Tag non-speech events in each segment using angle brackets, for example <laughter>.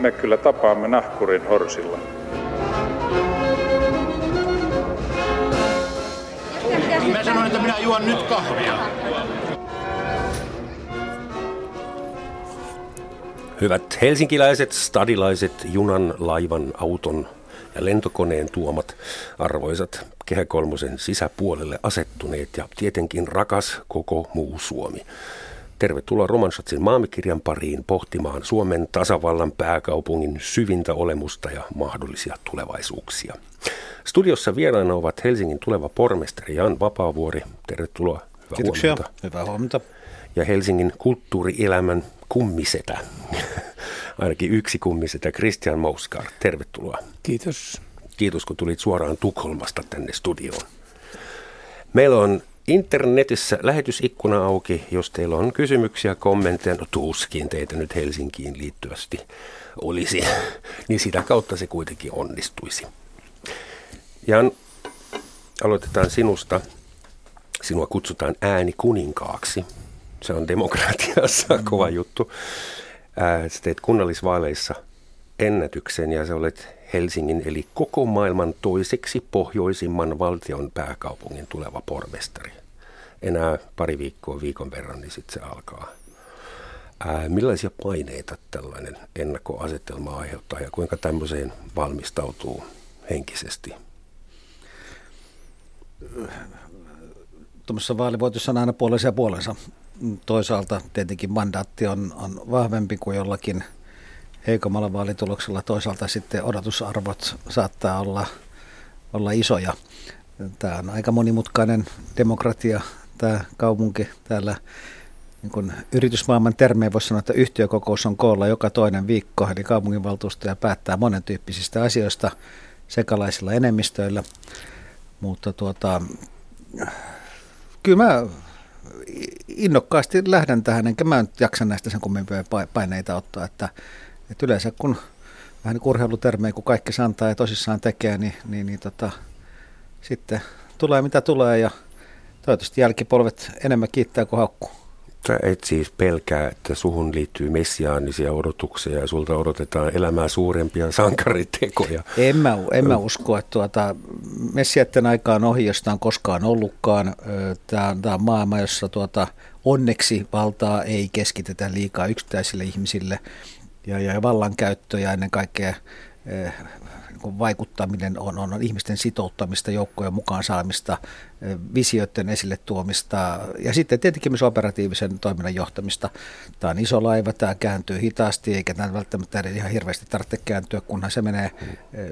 me kyllä tapaamme nahkurin horsilla. Mä sanoin, että minä juon nyt kahvia. Hyvät helsinkiläiset, stadilaiset, junan, laivan, auton ja lentokoneen tuomat arvoisat Kehä Kolmosen sisäpuolelle asettuneet ja tietenkin rakas koko muu Suomi. Tervetuloa Romansatsin maamikirjan pariin pohtimaan Suomen tasavallan pääkaupungin syvintä olemusta ja mahdollisia tulevaisuuksia. Studiossa vieraana ovat Helsingin tuleva pormestari Jan Vapaavuori. Tervetuloa. Hyvää Kiitoksia. Huomenta. Hyvää huomenta. Ja Helsingin kulttuurielämän kummisetä, <laughs> ainakin yksi kummisetä, Christian Mouskar. Tervetuloa. Kiitos. Kiitos, kun tulit suoraan Tukholmasta tänne studioon. Meillä on internetissä lähetysikkuna auki, jos teillä on kysymyksiä, kommentteja, no tuskin teitä nyt Helsinkiin liittyvästi olisi, <laughs> niin sitä kautta se kuitenkin onnistuisi. Jan, aloitetaan sinusta. Sinua kutsutaan ääni kuninkaaksi. Se on demokratiassa mm. kova juttu. Sä teet kunnallisvaaleissa ennätyksen ja sä olet Helsingin eli koko maailman toiseksi pohjoisimman valtion pääkaupungin tuleva pormestari. Enää pari viikkoa viikon verran, niin sitten se alkaa. Ää, millaisia paineita tällainen ennakkoasetelma aiheuttaa ja kuinka tämmöiseen valmistautuu henkisesti? Tuommoisessa vaalivoitossa on aina puolensa ja puolensa. Toisaalta tietenkin mandaatti on, on vahvempi kuin jollakin – heikommalla vaalituloksella. Toisaalta sitten odotusarvot saattaa olla, olla isoja. Tämä on aika monimutkainen demokratia, tämä kaupunki täällä. Niin kun yritysmaailman termeen voisi sanoa, että yhtiökokous on koolla joka toinen viikko, eli kaupunginvaltuustoja päättää monen tyyppisistä asioista sekalaisilla enemmistöillä. Mutta tuota, kyllä mä innokkaasti lähden tähän, enkä mä nyt jaksa näistä sen kummempia paineita ottaa, että et yleensä kun vähän niin urheilutermejä, kun kaikki se antaa ja tosissaan tekee, niin, niin, niin tota, sitten tulee mitä tulee ja toivottavasti jälkipolvet enemmän kiittää kuin haukkuu. Sä et siis pelkää, että suhun liittyy messiaanisia odotuksia ja sulta odotetaan elämää suurempia sankaritekoja. En mä, en mä usko, että tuota, messiaiden aika on ohi, josta on koskaan ollutkaan. Tämä on, tämä on maailma, jossa tuota, onneksi valtaa ei keskitetä liikaa yksittäisille ihmisille ja, ja vallankäyttö ja ennen kaikkea vaikuttaminen on, on, on ihmisten sitouttamista, joukkojen mukaan saamista, visioiden esille tuomista ja sitten tietenkin myös operatiivisen toiminnan johtamista. Tämä on iso laiva, tämä kääntyy hitaasti eikä tämä välttämättä ihan hirveästi tarvitse kääntyä, kunhan se menee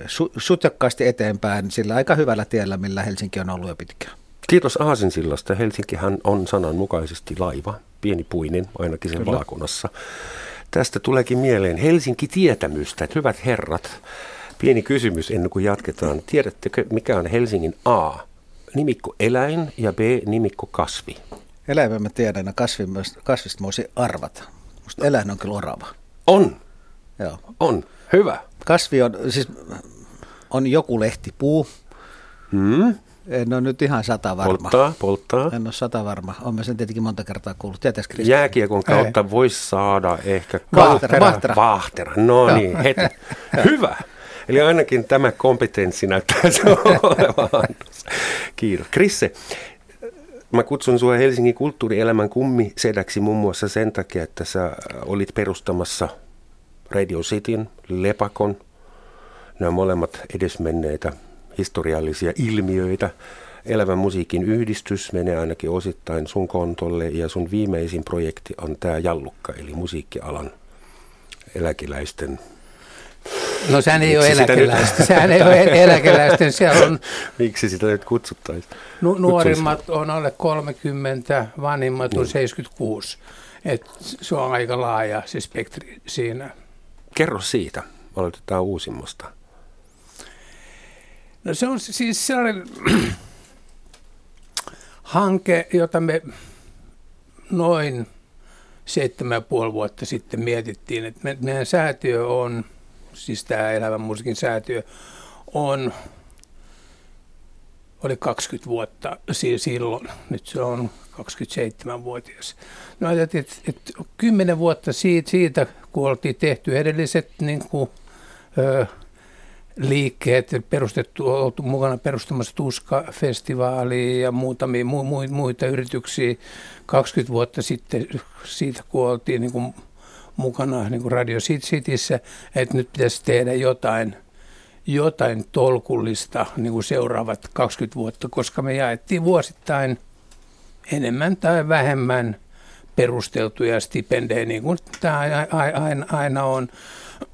su, sutjakkaasti eteenpäin sillä aika hyvällä tiellä, millä Helsinki on ollut jo pitkään. Kiitos Aasinsillasta. Helsinkihän on sananmukaisesti laiva, pieni puinin ainakin sen Kyllä. vaakunassa. Tästä tuleekin mieleen Helsinki-tietämystä, että hyvät herrat, pieni kysymys ennen kuin jatketaan. Tiedättekö, mikä on Helsingin A? Nimikko eläin ja B nimikko kasvi. Eläimen mä tiedän ja kasvista mä voisin arvata. Musta eläin on kyllä orava. On. Joo. On. Hyvä. Kasvi on, siis on joku lehtipuu. Hmm. En ole nyt ihan sata varma. Polttaa, polttaa. En ole sata varma. Olen sen tietenkin monta kertaa kuullut. Tietääkö Kristi? Jääkiekon kautta voisi saada ehkä Vahtera. Vahtera. Vahtera. No niin, heti. <laughs> Hyvä. Eli ainakin tämä kompetenssi näyttää se olevan. Kiitos. Krisse, mä kutsun sinua Helsingin kulttuurielämän kummisedäksi muun muassa sen takia, että sä olit perustamassa Radio Cityn, Lepakon. Nämä molemmat edesmenneitä historiallisia ilmiöitä. Elävän musiikin yhdistys menee ainakin osittain sun kontolle ja sun viimeisin projekti on tämä Jallukka, eli musiikkialan eläkeläisten No sehän ei ole eläkeläisten, sehän ei ole eläkeläisten, siellä on... Miksi sitä nyt kutsuttaisiin? Nu, nuorimmat on alle 30, vanhimmat on 76. Niin. Et se on aika laaja se spektri siinä. Kerro siitä, aloitetaan uusimmasta. No se on siis sellainen <clears throat> hanke, jota me noin seitsemän ja puoli vuotta sitten mietittiin, että me, meidän säätiö on, siis tämä Elävän musiikin säätiö, on oli 20 vuotta silloin. Nyt se on 27-vuotias. No ajateltiin, että, että 10 vuotta siitä, siitä, kun oltiin tehty edelliset niin kuin, ö, liikkeet, perustettu, oltu mukana perustamassa Tuska-festivaalia ja muutamia mu, mu, muita yrityksiä 20 vuotta sitten siitä, kun oltiin niin kuin mukana niin kuin Radio Cityssä, että nyt pitäisi tehdä jotain, jotain tolkullista niin kuin seuraavat 20 vuotta, koska me jaettiin vuosittain enemmän tai vähemmän perusteltuja stipendejä, niin kuin tämä aina, aina on.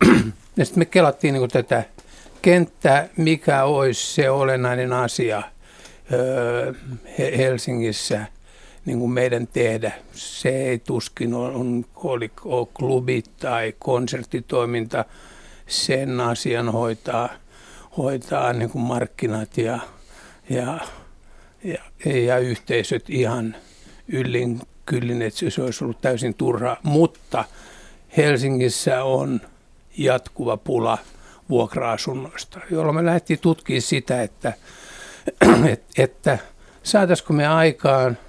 <clears throat> Ja sitten me kelattiin niin tätä kenttää, mikä olisi se olennainen asia Helsingissä niin kuin meidän tehdä. Se ei tuskin on, on, oli, on klubi tai konserttitoiminta. Sen asian hoitaa, hoitaa niin kuin markkinat ja, ja, ja, ja yhteisöt ihan yllin kyllin, että se olisi ollut täysin turhaa. Mutta Helsingissä on jatkuva pula vuokra-asunnoista, jolloin me lähdettiin tutkimaan sitä, että, <clears throat> että saataisiko me aikaan –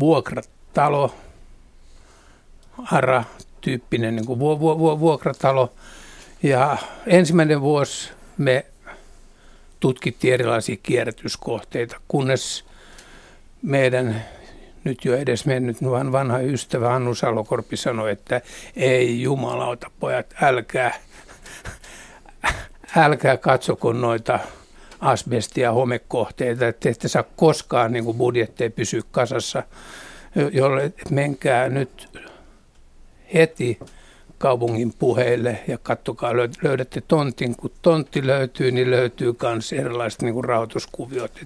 vuokratalo, ARA-tyyppinen niin kuin vu- vu- vu- vuokratalo. Ja ensimmäinen vuosi me tutkittiin erilaisia kierrätyskohteita, kunnes meidän nyt jo edes mennyt vanha ystävä Annu Salokorpi sanoi, että ei jumalauta pojat, älkää, älkää katsoko noita asbestia homekohteita, että ette saa koskaan niin kuin budjetteja pysyä kasassa, jolle menkää nyt heti kaupungin puheille ja katsokaa, löydätte tontin. Kun tontti löytyy, niin löytyy myös erilaiset niin kuin rahoituskuviot.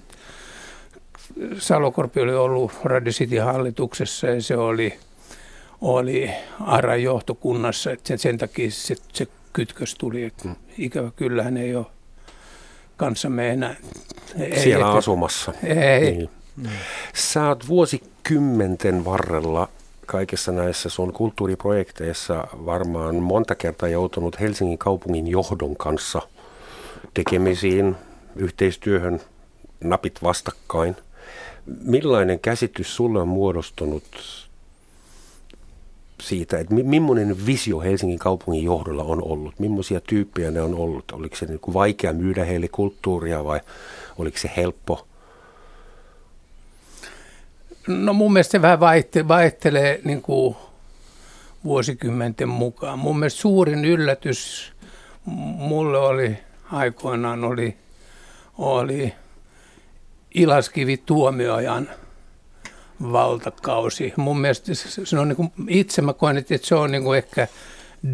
Salokorpi oli ollut Radio City hallituksessa ja se oli, oli ARAn johtokunnassa, että sen, sen takia se, se kytkös tuli. Että mm. ikävä kyllä hän ei ole kanssamme enää. Ei, Siellä että, asumassa. Ei. Niin. Sä oot vuosikymmenten varrella kaikissa näissä sun kulttuuriprojekteissa varmaan monta kertaa joutunut Helsingin kaupungin johdon kanssa tekemisiin, yhteistyöhön, napit vastakkain. Millainen käsitys sulle on muodostunut siitä, että millainen visio Helsingin kaupungin johdolla on ollut, millaisia tyyppejä ne on ollut, oliko se niin kuin vaikea myydä heille kulttuuria vai oliko se helppo? No mun mielestä se vähän vaihtelee, vaihtelee niin kuin vuosikymmenten mukaan. Mun mielestä suurin yllätys mulle oli aikoinaan oli, oli Ilaskivi Tuomiojan – valtakausi. Mun mielestä se on niin kuin, itse mä koen, että se on niin kuin ehkä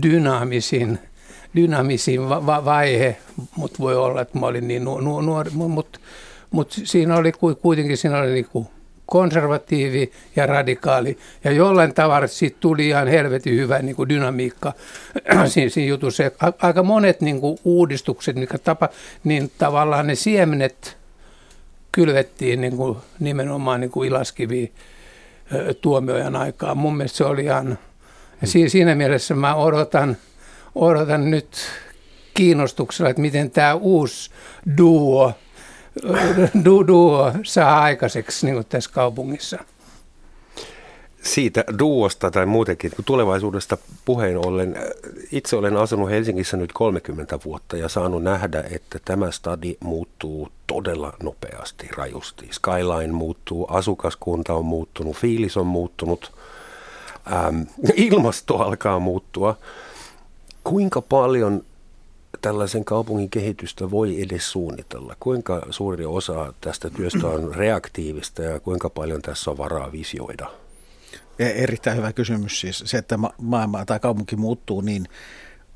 dynaamisin, dynaamisin va- vaihe, mutta voi olla, että mä olin niin nuori, nuori mutta mut siinä oli kuitenkin siinä oli niin kuin konservatiivi ja radikaali. Ja jollain tavalla siitä tuli ihan helvetin hyvä niin kuin dynamiikka <clears throat> siinä, siinä jutussa. Aika monet niin kuin uudistukset, mikä tapa, niin tavallaan ne siemenet kylvettiin niin kuin nimenomaan niin kuin ilaskivi tuomiojan aikaa. Mun mielestä se oli ihan, ja siinä mielessä mä odotan, odotan nyt kiinnostuksella, että miten tämä uusi duo, duo saa aikaiseksi niin tässä kaupungissa siitä duosta tai muutenkin tulevaisuudesta puheen ollen, itse olen asunut Helsingissä nyt 30 vuotta ja saanut nähdä, että tämä stadi muuttuu todella nopeasti, rajusti. Skyline muuttuu, asukaskunta on muuttunut, fiilis on muuttunut, ähm, <laughs> ilmasto alkaa muuttua. Kuinka paljon tällaisen kaupungin kehitystä voi edes suunnitella? Kuinka suuri osa tästä työstä on reaktiivista ja kuinka paljon tässä on varaa visioida? Erittäin hyvä kysymys siis. Se, että maailma tai kaupunki muuttuu, niin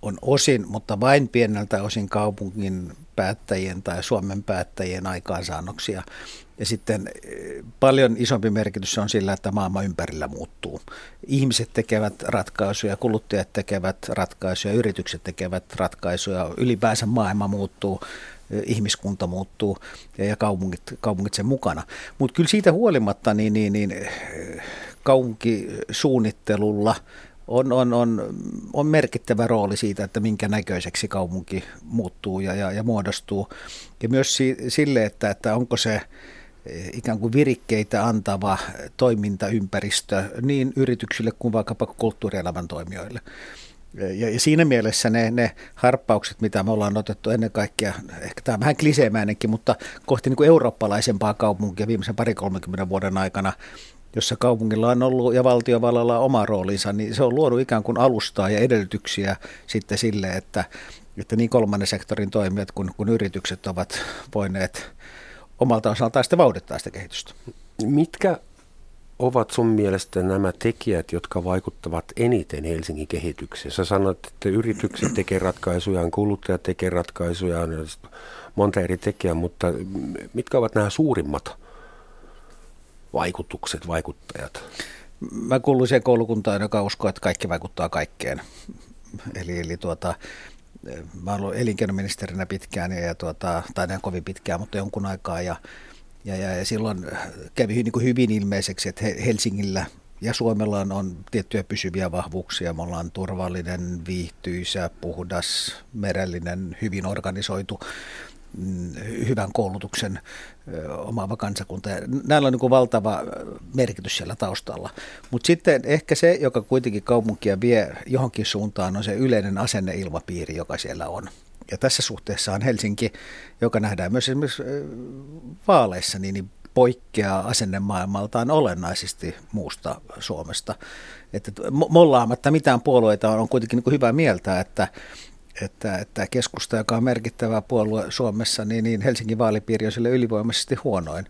on osin, mutta vain pieneltä osin kaupungin päättäjien tai Suomen päättäjien aikaansaannoksia. Ja sitten eh, paljon isompi merkitys on sillä, että maailma ympärillä muuttuu. Ihmiset tekevät ratkaisuja, kuluttajat tekevät ratkaisuja, yritykset tekevät ratkaisuja, ylipäänsä maailma muuttuu, eh, ihmiskunta muuttuu ja kaupungit, kaupungit sen mukana. Mutta kyllä siitä huolimatta niin, niin, niin eh, kaupunkisuunnittelulla on, on, on, on merkittävä rooli siitä, että minkä näköiseksi kaupunki muuttuu ja, ja, ja muodostuu. Ja myös si, sille, että, että onko se ikään kuin virikkeitä antava toimintaympäristö niin yrityksille kuin vaikkapa kulttuurielämän toimijoille. Ja, ja siinä mielessä ne, ne harppaukset, mitä me ollaan otettu ennen kaikkea, ehkä tämä on vähän kliseemäinenkin, mutta kohti niin kuin eurooppalaisempaa kaupunkia viimeisen pari-kolmenkymmenen vuoden aikana, jossa kaupungilla on ollut ja valtiovallalla oma roolinsa, niin se on luonut ikään kuin alustaa ja edellytyksiä sitten sille, että, että niin kolmannen sektorin toimijat kuin, kuin yritykset ovat voineet omalta osaltaan sitten vauhdittaa sitä kehitystä. Mitkä ovat sun mielestä nämä tekijät, jotka vaikuttavat eniten Helsingin kehitykseen? Sä sanoit, että yritykset tekevät ratkaisuja, kuluttajat tekevät ratkaisuja, monta eri tekijää, mutta mitkä ovat nämä suurimmat vaikutukset, vaikuttajat? Mä kuulun siihen koulukuntaan, joka uskoo, että kaikki vaikuttaa kaikkeen. Eli, eli tuota, mä olen ollut elinkeinoministerinä pitkään, ja, tuota, tai näin kovin pitkään, mutta jonkun aikaa, ja ja, ja, ja silloin kävi niin kuin hyvin ilmeiseksi, että Helsingillä ja Suomella on, on tiettyjä pysyviä vahvuuksia. Me ollaan turvallinen, viihtyisä, puhdas, merellinen, hyvin organisoitu, hyvän koulutuksen omaava kansakunta. Näillä on niin valtava merkitys siellä taustalla. Mutta sitten ehkä se, joka kuitenkin kaupunkia vie johonkin suuntaan, on se yleinen asenneilmapiiri, joka siellä on. Ja tässä suhteessa on Helsinki, joka nähdään myös esimerkiksi vaaleissa, niin, niin poikkeaa asennemaailmaltaan olennaisesti muusta Suomesta. Että mollaamatta mitään puolueita on, kuitenkin niin hyvä mieltä, että, että, että keskusta, joka on merkittävä puolue Suomessa, niin, niin Helsingin vaalipiiri on sille ylivoimaisesti huonoin.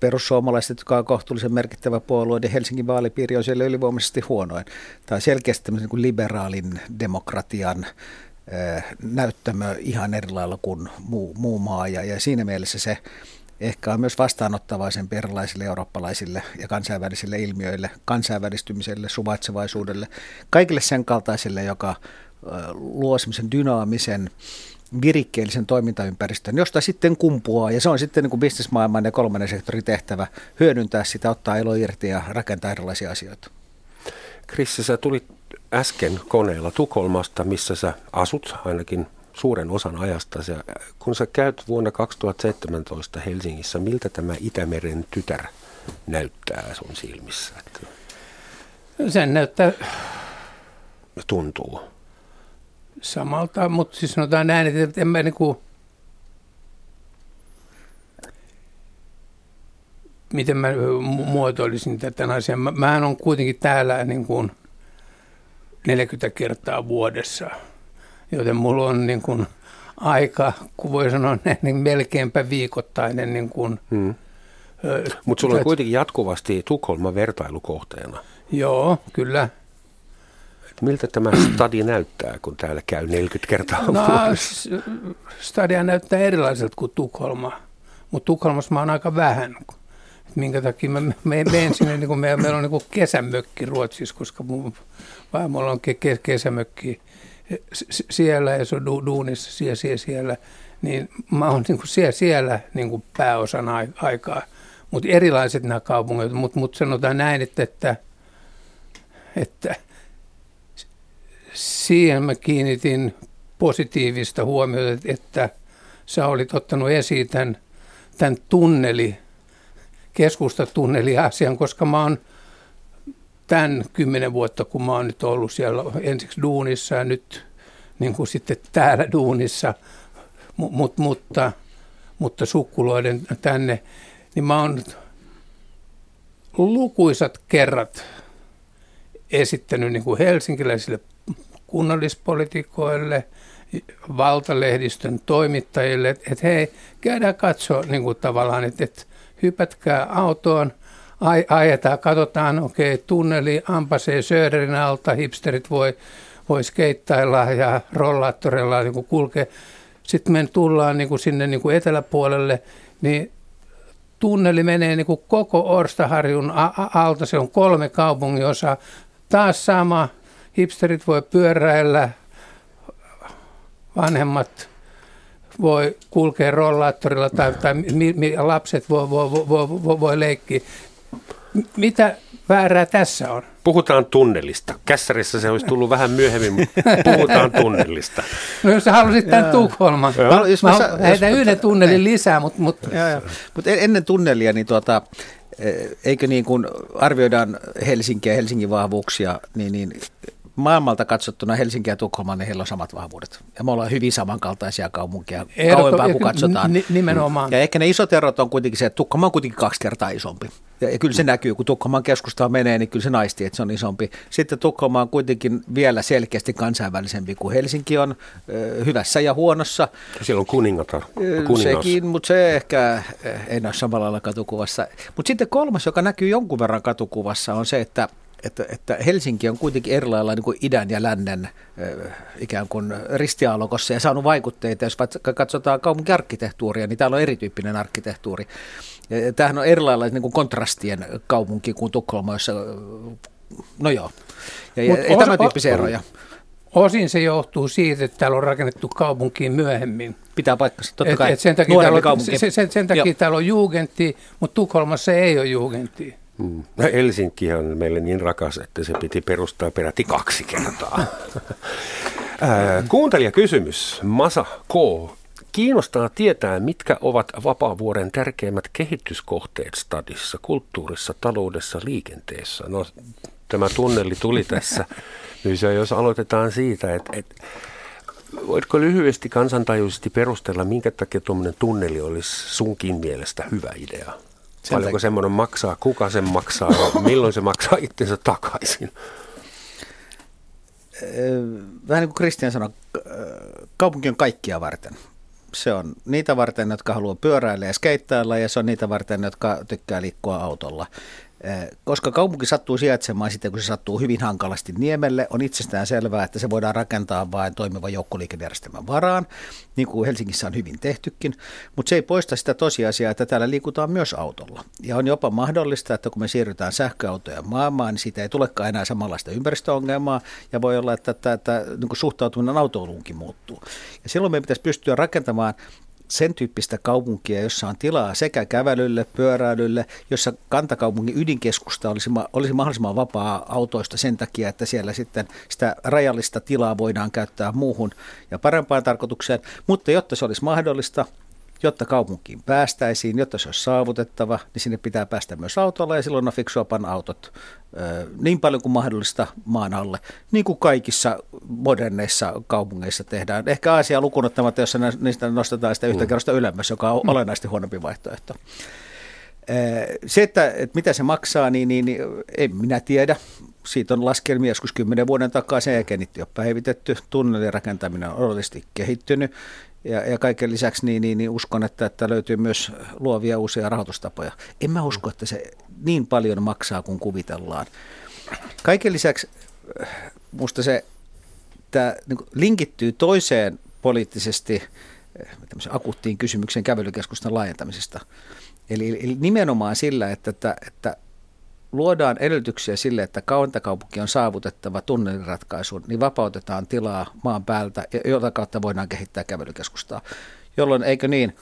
Perussuomalaiset, joka on kohtuullisen merkittävä puolue, niin Helsingin vaalipiiri on siellä ylivoimaisesti huonoin. Tämä on selkeästi niin kuin liberaalin demokratian näyttämö ihan eri lailla kuin muu, muu maa ja, ja siinä mielessä se ehkä on myös vastaanottavaisempi erilaisille eurooppalaisille ja kansainvälisille ilmiöille, kansainvälistymiselle, suvaitsevaisuudelle, kaikille sen kaltaisille, joka luo semmoisen dynaamisen, virikkeellisen toimintaympäristön, josta sitten kumpuaa, ja se on sitten niin kuin bisnesmaailman ja kolmannen sektorin tehtävä hyödyntää sitä, ottaa elo irti ja rakentaa erilaisia asioita. Krissi, sä tulit äsken koneella Tukholmasta, missä sä asut ainakin suuren osan ajasta. Ja kun sä käyt vuonna 2017 Helsingissä, miltä tämä Itämeren tytär näyttää sun silmissä? Sen näyttää... Tuntuu. Samalta, mutta siis sanotaan näin, että en mä niinku... Miten mä muotoilisin tätä asiaa? Mä, mä on kuitenkin täällä niin kuin 40 kertaa vuodessa. Joten mulla on niin kuin aika, kun voi sanoa <laughs> niin melkeinpä viikoittainen. Niin kuin, hmm. Mutta sulla on kuitenkin jatkuvasti Tukholma vertailukohteena. Joo, kyllä. Et miltä tämä stadi näyttää, kun täällä käy 40 kertaa no, Stadia näyttää erilaiselta kuin Tukholma, mutta Tukholmassa mä oon aika vähän. Minkä takia mä menen sinne, niin kuin meillä, meillä on niin kesämökki Ruotsissa, koska mun vaimolla on ke- kesämökki siellä ja se on du- duunissa siellä, siellä, siellä, niin mä oon niin kuin siellä, siellä niin kuin pääosan aikaa. Mutta erilaiset nämä kaupungit, mutta mut sanotaan näin, että, että, että siihen mä kiinnitin positiivista huomiota, että sä olit ottanut esiin tämän, tämän tunneli keskustatunneli-asian, koska mä oon tämän kymmenen vuotta, kun mä oon nyt ollut siellä ensiksi duunissa ja nyt niin kuin sitten täällä duunissa, mut, mutta, mutta sukkuloiden tänne, niin mä oon lukuisat kerrat esittänyt niin kuin helsinkiläisille kunnallispolitikoille, valtalehdistön toimittajille, että, hei, käydään katsoa niin kuin tavallaan, että, että hypätkää autoon, ajetaan, katsotaan, okei, okay, tunneli ampasee Söderin alta, hipsterit voi, voi skeittailla ja rollaattorilla niin kulkea. Sitten me tullaan niin kuin sinne niin kuin eteläpuolelle, niin tunneli menee niin kuin koko Orstaharjun alta, se on kolme kaupunginosaa. Taas sama, hipsterit voi pyöräillä, vanhemmat voi kulkea rollaattorilla tai, tai mi, mi, lapset voi, voi, voi, voi, voi leikkiä. mitä väärää tässä on? Puhutaan tunnelista. Kässärissä se olisi tullut vähän myöhemmin, mutta puhutaan tunnelista. No jos sä halusit tämän Tukholman. Mä, jos mä, mä heitän yhden tunnelin lisää, mutta... mutta... Mut ennen tunnelia, niin tuota, eh, eikö niin kuin arvioidaan Helsinkiä ja Helsingin vahvuuksia, niin, niin maailmalta katsottuna Helsinki ja Tukholma, niin heillä on samat vahvuudet. Ja me ollaan hyvin samankaltaisia kaupunkia kauempaa, kun katsotaan. N- nimenomaan. Ja ehkä ne isot erot on kuitenkin se, että Tukholma on kuitenkin kaksi kertaa isompi. Ja, ja kyllä se näkyy, kun Tukholman keskustaan menee, niin kyllä se naistii, että se on isompi. Sitten Tukholma on kuitenkin vielä selkeästi kansainvälisempi kuin Helsinki on, hyvässä ja huonossa. Siellä on kuningatar. Kuningas. Sekin, mutta se ehkä ei näy samalla lailla katukuvassa. Mutta sitten kolmas, joka näkyy jonkun verran katukuvassa, on se, että että, että Helsinki on kuitenkin erilailla niin kuin idän ja lännen ikään kuin ristiaalokossa ja saanut vaikutteita. Jos katsotaan kaupunkiarkkitehtuuria, niin täällä on erityyppinen arkkitehtuuri. Ja tämähän on erilailla niin kuin kontrastien kaupunki kuin Tukholma, jossa, no joo, ja, ja, ja tämän tyyppisiä eroja. Osin se johtuu siitä, että täällä on rakennettu kaupunkiin myöhemmin. Pitää paikkansa, totta kai. Et, et sen takia, täällä on, sen, sen, sen takia täällä on jugentti, mutta Tukholmassa ei ole jugentti. Mm. Helsinki on meille niin rakas, että se piti perustaa peräti kaksi kertaa. <laughs> Kuuntelijakysymys. Masa K. Kiinnostaa tietää, mitkä ovat vapaavuoren tärkeimmät kehityskohteet stadissa, kulttuurissa, taloudessa, liikenteessä. No, tämä tunneli tuli tässä. <laughs> Nyt jos aloitetaan siitä, että, että voitko lyhyesti kansantajuisesti perustella, minkä takia tuommoinen tunneli olisi sunkin mielestä hyvä idea? Sen Paljonko semmoinen maksaa, kuka sen maksaa ja milloin se maksaa itsensä takaisin? Vähän niin kuin Kristian sanoi, kaupunki on kaikkia varten. Se on niitä varten, jotka haluaa pyöräillä ja skeittailla ja se on niitä varten, jotka tykkää liikkua autolla. Eh, koska kaupunki sattuu sijaitsemaan sitten, kun se sattuu hyvin hankalasti niemelle, on itsestään selvää, että se voidaan rakentaa vain toimivan joukkoliikennejärjestelmän varaan, niin kuin Helsingissä on hyvin tehtykin. Mutta se ei poista sitä tosiasiaa, että täällä liikutaan myös autolla. Ja on jopa mahdollista, että kun me siirrytään sähköautoja maailmaan, niin siitä ei tulekaan enää samanlaista ympäristöongelmaa, ja voi olla, että, että, että, että niin suhtautuminen autoiluunkin muuttuu. Ja silloin meidän pitäisi pystyä rakentamaan sen tyyppistä kaupunkia, jossa on tilaa sekä kävelylle, pyöräilylle, jossa kantakaupungin ydinkeskusta olisi, olisi mahdollisimman vapaa autoista sen takia, että siellä sitten sitä rajallista tilaa voidaan käyttää muuhun ja parempaan tarkoitukseen, mutta jotta se olisi mahdollista, jotta kaupunkiin päästäisiin, jotta se olisi saavutettava, niin sinne pitää päästä myös autolla ja silloin on fiksua panna autot niin paljon kuin mahdollista maan alle, niin kuin kaikissa moderneissa kaupungeissa tehdään. Ehkä Aasia lukunottamatta, jossa niistä nostetaan sitä yhtä mm. kerrosta ylemmäs, joka on mm. olennaisesti huonompi vaihtoehto. Se, että, että mitä se maksaa, niin, niin, niin en minä tiedä. Siitä on laskelmia joskus kymmenen vuoden takaa, sen jälkeen niitä on päivitetty. Tunnelin rakentaminen on odollisesti kehittynyt ja, ja kaiken lisäksi niin, niin, niin uskon, että, että löytyy myös luovia uusia rahoitustapoja. En mä usko, että se niin paljon maksaa kuin kuvitellaan. Kaiken lisäksi äh, minusta se tämä niin linkittyy toiseen poliittisesti äh, akuuttiin kysymykseen kävelykeskustan laajentamisesta. Eli, eli nimenomaan sillä, että, että, että luodaan edellytyksiä sille, että kaupunki on saavutettava tunneliratkaisu, niin vapautetaan tilaa maan päältä, jota kautta voidaan kehittää kävelykeskustaa. Jolloin, eikö niin,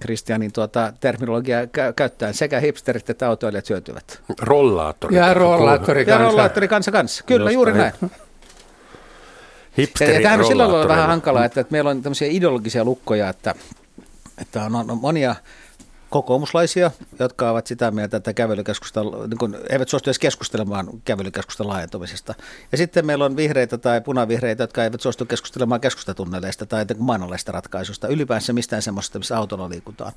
Kristianin tuota, terminologiaa käyttäen sekä hipsterit että autoilijat hyötyvät. Rollaattori. Ja rollaattori kanssa. Ja rollaattori kanssa kanssa. Kyllä, juuri näin. Hipsteri ja, ja tämähän on silloin vähän hankalaa, että, että meillä on tämmöisiä ideologisia lukkoja, että, että on, on monia kokoomuslaisia, jotka ovat sitä mieltä, että kävelykeskusta, niin kuin, eivät suostu edes keskustelemaan kävelykeskustan laajentumisesta. Ja sitten meillä on vihreitä tai punavihreitä, jotka eivät suostu keskustelemaan keskustatunneleista tai maanalaista ratkaisusta, ylipäänsä mistään semmoista, missä autolla liikutaan.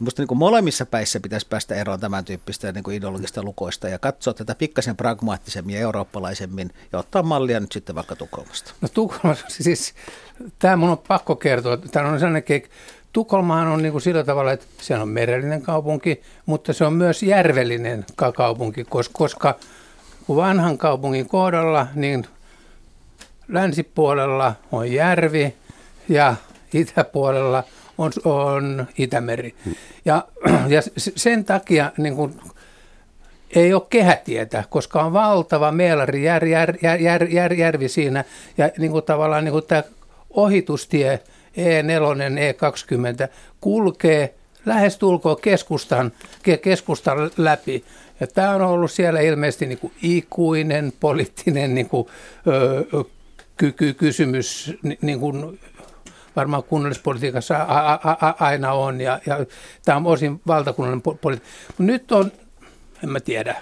Minusta niin molemmissa päissä pitäisi päästä eroon tämän tyyppistä niin kuin ideologista lukoista ja katsoa tätä pikkasen pragmaattisemmin ja eurooppalaisemmin ja ottaa mallia nyt sitten vaikka Tukholmasta. No Tukholmassa siis, tämä mun on pakko kertoa, tämä on sellainen Tukholmahan on niin kuin sillä tavalla, että se on merellinen kaupunki, mutta se on myös järvellinen kaupunki, koska vanhan kaupungin kohdalla niin länsipuolella on järvi ja itäpuolella on, on Itämeri. Ja, <clears throat> ja sen takia niin kuin, ei ole kehätietä, koska on valtava Meelari jär, jär, jär, jär, järvi siinä ja niin kuin tavallaan niin kuin tämä ohitustie – E4, E20 kulkee lähestulkoon keskustan, keskustan läpi. Ja tämä on ollut siellä ilmeisesti niin kuin ikuinen poliittinen niin kuin, ö, ky- ky- kysymys, niin kuin varmaan kunnallispolitiikassa a- a- a- aina on, ja, ja tämä on osin valtakunnallinen politiikka. Nyt on, en mä tiedä,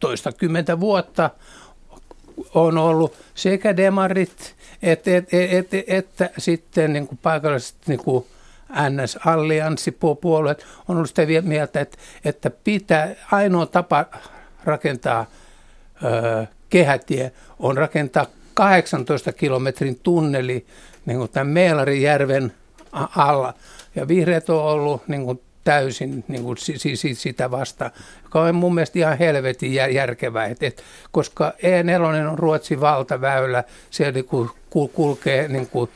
toista kymmentä vuotta on ollut sekä demarit että, että, että, että sitten niin kuin paikalliset niin kuin NS-allianssipuolueet on ollut sitä mieltä, että, että pitää, ainoa tapa rakentaa ö, kehätie on rakentaa 18 kilometrin tunneli niin kuin tämän Meelarijärven alla. Ja vihreät on ollut niin kuin täysin niin kuin, si, si, sitä vasta, joka on mun mielestä ihan helvetin järkevää, et, et, koska E4 on Ruotsin valtaväylä, siellä niin kuin, kul, kulkee niin kuin,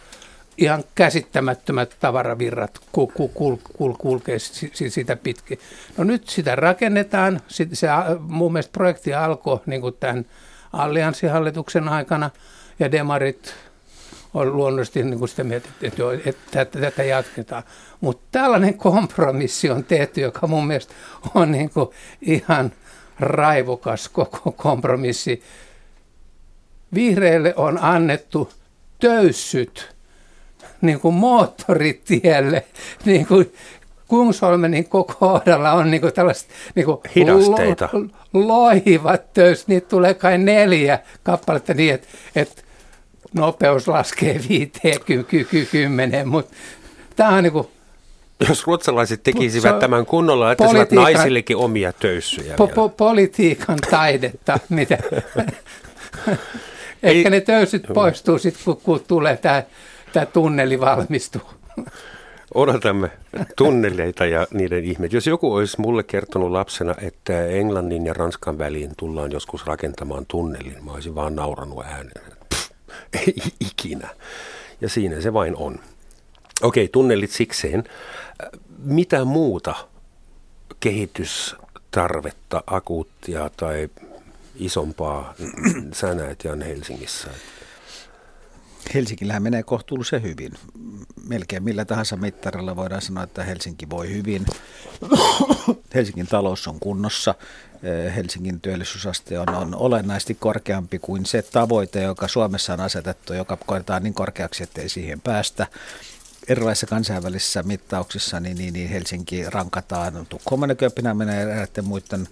ihan käsittämättömät tavaravirrat kul, kul, kul, kul, kulkee sitä pitkin. No nyt sitä rakennetaan, se, se mun mielestä projekti alkoi niin kuin tämän allianssihallituksen aikana, ja demarit on luonnollisesti niin kuin sitä mieltä, että, että, että, että tätä jatketaan. Mutta tällainen kompromissi on tehty, joka mun mielestä on niin kuin ihan raivokas koko kompromissi. Vihreille on annettu töyssyt niin kuin moottoritielle, niin kuin Kungsholmenin kohdalla on niin kuin tällaiset niin kuin Hidasteita. Lo, loivat töys, niitä tulee kai neljä kappaletta niin, että, että nopeus laskee 50, mutta tämä on niin kuin jos ruotsalaiset tekisivät tämän kunnolla, että naisillekin omia töyssyjä. Po- po- politiikan taidetta, <laughs> mitä. Ehkä ne töyssyt poistuu sitten, kun, kun tulee tämä, tämä tunneli valmistuu. Odotamme tunneleita ja niiden ihmeet. Jos joku olisi mulle kertonut lapsena, että Englannin ja Ranskan väliin tullaan joskus rakentamaan tunnelin, mä olisin vaan nauranut ääneen. <laughs> Ei ikinä. Ja siinä se vain on. Okei, tunnelit sikseen. Mitä muuta kehitystarvetta, akuuttia tai isompaa sä näet Jan Helsingissä? Helsinkillähän menee kohtuullisen hyvin. Melkein millä tahansa mittarilla voidaan sanoa, että Helsinki voi hyvin. Helsingin talous on kunnossa. Helsingin työllisyysaste on, on olennaisesti korkeampi kuin se tavoite, joka Suomessa on asetettu, joka koetaan niin korkeaksi, ettei siihen päästä erilaisissa kansainvälisissä mittauksissa niin, niin, niin Helsinki rankataan Tukholman ja Kööpenhaminan ja eräiden muiden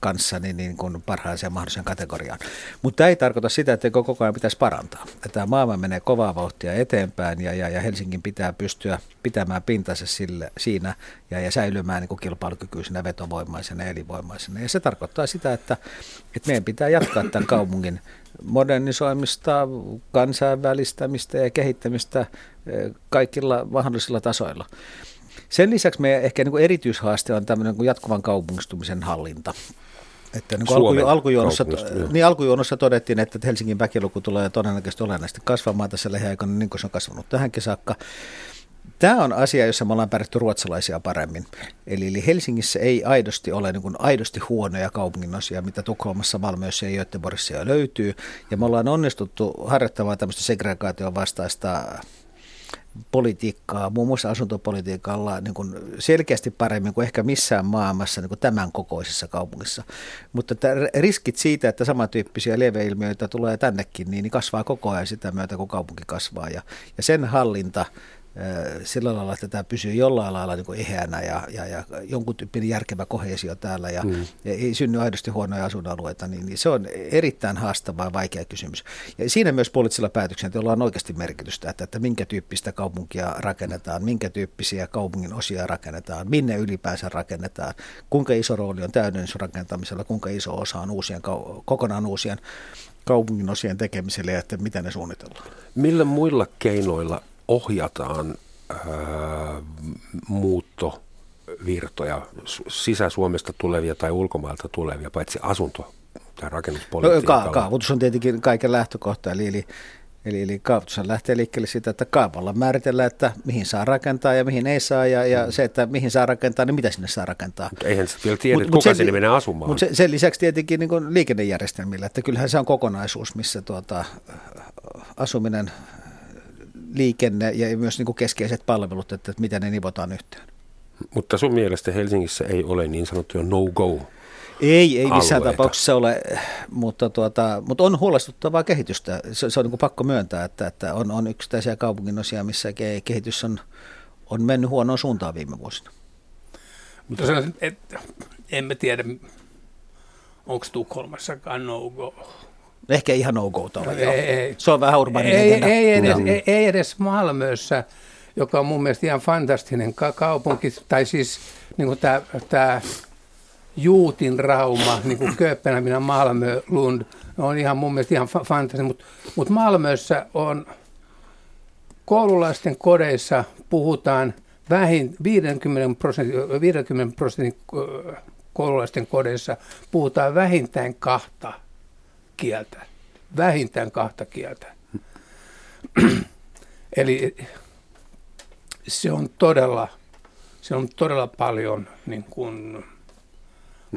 kanssa niin, niin kuin parhaaseen mahdolliseen kategoriaan. Mutta tämä ei tarkoita sitä, että koko ajan pitäisi parantaa. Tämä maailma menee kovaa vauhtia eteenpäin ja, ja, ja Helsingin pitää pystyä pitämään pintansa sille, siinä ja, ja säilymään niin kuin kilpailukykyisenä, vetovoimaisena ja elinvoimaisena. Ja se tarkoittaa sitä, että, että meidän pitää jatkaa tämän kaupungin modernisoimista, kansainvälistämistä ja kehittämistä eh, kaikilla mahdollisilla tasoilla. Sen lisäksi meidän ehkä niin kuin erityishaaste on tämmöinen niin kuin jatkuvan kaupungistumisen hallinta. Että niin alku, alkujuonossa, niin alkujuonossa todettiin, että Helsingin väkiluku tulee todennäköisesti olennaisesti kasvamaan tässä lähiaikoina, niin kuin se on kasvanut tähänkin saakka. Tämä on asia, jossa me ollaan pärjätty ruotsalaisia paremmin. Eli, eli Helsingissä ei aidosti ole niin kuin aidosti huonoja kaupunginosia, mitä Tukholmassa, Malmössä ja Göteborgissa jo löytyy. Ja me ollaan onnistuttu harjoittamaan tämmöistä segregaation vastaista politiikkaa, muun muassa asuntopolitiikalla niin kuin selkeästi paremmin kuin ehkä missään maailmassa niin kuin tämän kokoisessa kaupungissa. Mutta riskit siitä, että samantyyppisiä lieveilmiöitä tulee tännekin, niin kasvaa koko ajan sitä myötä, kun kaupunki kasvaa. Ja, ja sen hallinta sillä lailla, että tämä pysyy jollain lailla niin kuin eheänä ja, ja, ja jonkun tyyppinen järkevä kohesio täällä ja, mm. ja ei synny aidosti huonoja asuinalueita, niin, niin se on erittäin haastava ja vaikea kysymys. Ja siinä myös poliittisilla päätöksenteolla on oikeasti merkitystä, että, että minkä tyyppistä kaupunkia rakennetaan, minkä tyyppisiä kaupungin osia rakennetaan, minne ylipäänsä rakennetaan, kuinka iso rooli on täydennysrakentamisella, kuinka iso osa on uusien, kokonaan uusien kaupungin osien tekemiselle ja että miten ne suunnitellaan. Millä muilla keinoilla ohjataan ää, muuttovirtoja, sisä-Suomesta tulevia tai ulkomailta tulevia, paitsi asunto- tai rakennuspolitiikalla? No, ka- kaavoitus on tietenkin kaiken lähtökohta, eli, eli Eli, eli kaavoitus lähtee liikkeelle siitä, että kaavalla määritellään, että mihin saa rakentaa ja mihin ei saa, ja, ja mm. se, että mihin saa rakentaa, niin mitä sinne saa rakentaa. Mutta eihän se vielä tiedä, mut, kuka sen, sinne menee asumaan. Mutta sen, sen lisäksi tietenkin niin liikennejärjestelmillä, että kyllähän se on kokonaisuus, missä tuota, asuminen liikenne ja myös niin kuin keskeiset palvelut, että miten ne nivotaan yhteen. Mutta sun mielestä Helsingissä ei ole niin sanottuja no-go ei, ei missään alueita. tapauksessa ole, mutta, tuota, mutta on huolestuttavaa kehitystä. Se, se on niin pakko myöntää, että, että on, on yksittäisiä kaupunginosia, missä kehitys on, on mennyt huonoon suuntaan viime vuosina. Mutta sanoisin, että emme tiedä, onko Tukholmassakaan no-go. Ehkä ihan no-go ei, ei, Se on vähän urbaani ei, ei, edes, ei, ei edes Malmössä, joka on mun mielestä ihan fantastinen kaupunki, tai siis niin tämä, Juutin Rauma, <clears throat> niin kuin Kööpenhamina, Malmö, Lund, on ihan mun mielestä ihan fantastinen, mutta mut Malmössä on koululaisten kodeissa puhutaan vähin 50 prosentin, 50 prosentin koululaisten kodeissa puhutaan vähintään kahta kieltä. Vähintään kahta kieltä. <clears throat> Eli se on todella, se on todella paljon niin kuin,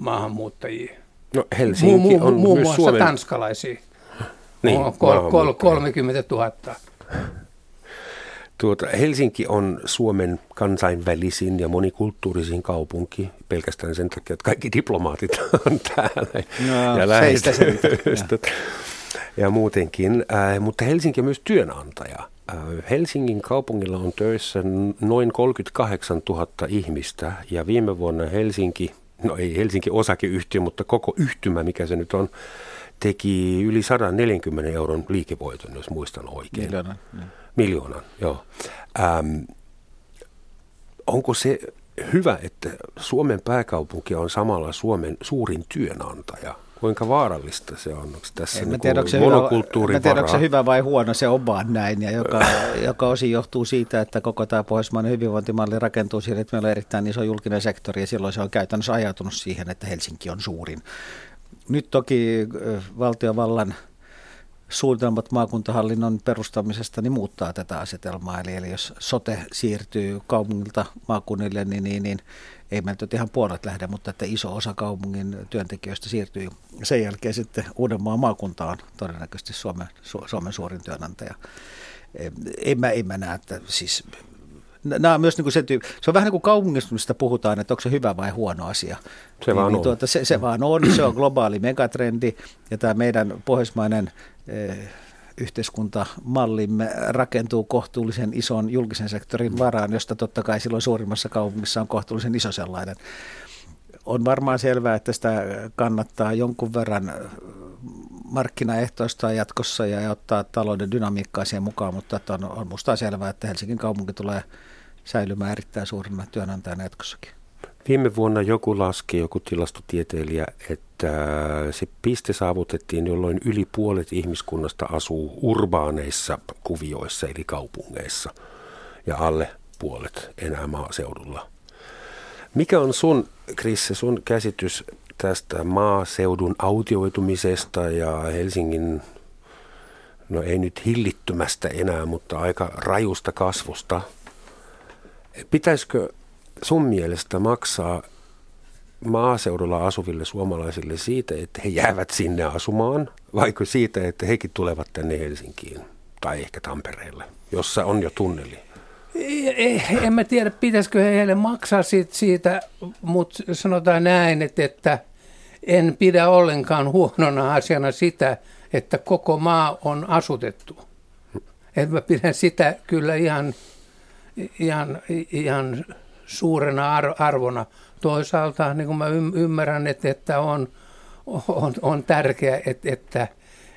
maahanmuuttajia. No Helsinki mu- mu- on muun myös muassa Suomen... tanskalaisia. Niin, on kol- kol- 30 000. Tuota, Helsinki on Suomen kansainvälisin ja monikulttuurisin kaupunki pelkästään sen takia, että kaikki diplomaatit <laughs> on täällä no, ja lähetystöt <laughs> ja muutenkin. Äh, mutta Helsinki on myös työnantaja. Äh, Helsingin kaupungilla on töissä noin 38 000 ihmistä ja viime vuonna Helsinki no ei Helsinki osakeyhtiö, mutta koko yhtymä, mikä se nyt on, teki yli 140 euron liikevoiton, jos muistan oikein. Miljoonan. Miljoonan, joo. Ähm, onko se hyvä, että Suomen pääkaupunki on samalla Suomen suurin työnantaja? Kuinka vaarallista se on? Onko tässä en niin tiedä, onko se hyvä, mä tiedä, onko se hyvä vai huono, se on vaan näin. Ja joka, <laughs> joka osin johtuu siitä, että koko tämä pohjoismainen hyvinvointimalli rakentuu siihen, että meillä on erittäin iso julkinen sektori ja silloin se on käytännössä ajatunut siihen, että Helsinki on suurin. Nyt toki valtiovallan suunnitelmat maakuntahallinnon perustamisesta niin muuttaa tätä asetelmaa. Eli, eli jos sote siirtyy kaupungilta maakunnille, niin, niin, niin ei meiltä ihan puolet lähde, mutta että iso osa kaupungin työntekijöistä siirtyy sen jälkeen sitten Uudenmaan maakuntaan todennäköisesti Suomen, Suomen suurin työnantaja. En mä, en mä näe, että siis nämä on myös niin kuin se, tyyppi, se on vähän niin kuin kaupungistumista puhutaan, että onko se hyvä vai huono asia. Se vaan niin, on. Tuota, se, se vaan on, se on globaali megatrendi ja tämä meidän pohjoismainen eh, yhteiskuntamallimme rakentuu kohtuullisen ison julkisen sektorin varaan, josta totta kai silloin suurimmassa kaupungissa on kohtuullisen iso sellainen. On varmaan selvää, että sitä kannattaa jonkun verran markkinaehtoistaa jatkossa ja ottaa talouden dynamiikkaa siihen mukaan, mutta on, on musta selvää, että Helsingin kaupunki tulee säilymään erittäin suurena työnantajana jatkossakin. Viime vuonna joku laski, joku tilastotieteilijä, että se piste saavutettiin, jolloin yli puolet ihmiskunnasta asuu urbaaneissa kuvioissa eli kaupungeissa ja alle puolet enää maaseudulla. Mikä on sun, Krisse, sun käsitys tästä maaseudun autioitumisesta ja Helsingin, no ei nyt hillittymästä enää, mutta aika rajusta kasvusta? Pitäisikö sun mielestä maksaa maaseudulla asuville suomalaisille siitä, että he jäävät sinne asumaan, vaikka siitä, että hekin tulevat tänne Helsinkiin tai ehkä Tampereelle, jossa on jo tunneli? En mä tiedä, pitäisikö heille maksaa siitä, siitä mutta sanotaan näin, että, että en pidä ollenkaan huonona asiana sitä, että koko maa on asutettu. Et mä pidän sitä kyllä ihan, ihan, ihan suurena arvona. Toisaalta niin kuin mä ymmärrän, että, että on, on, on tärkeää, että, että,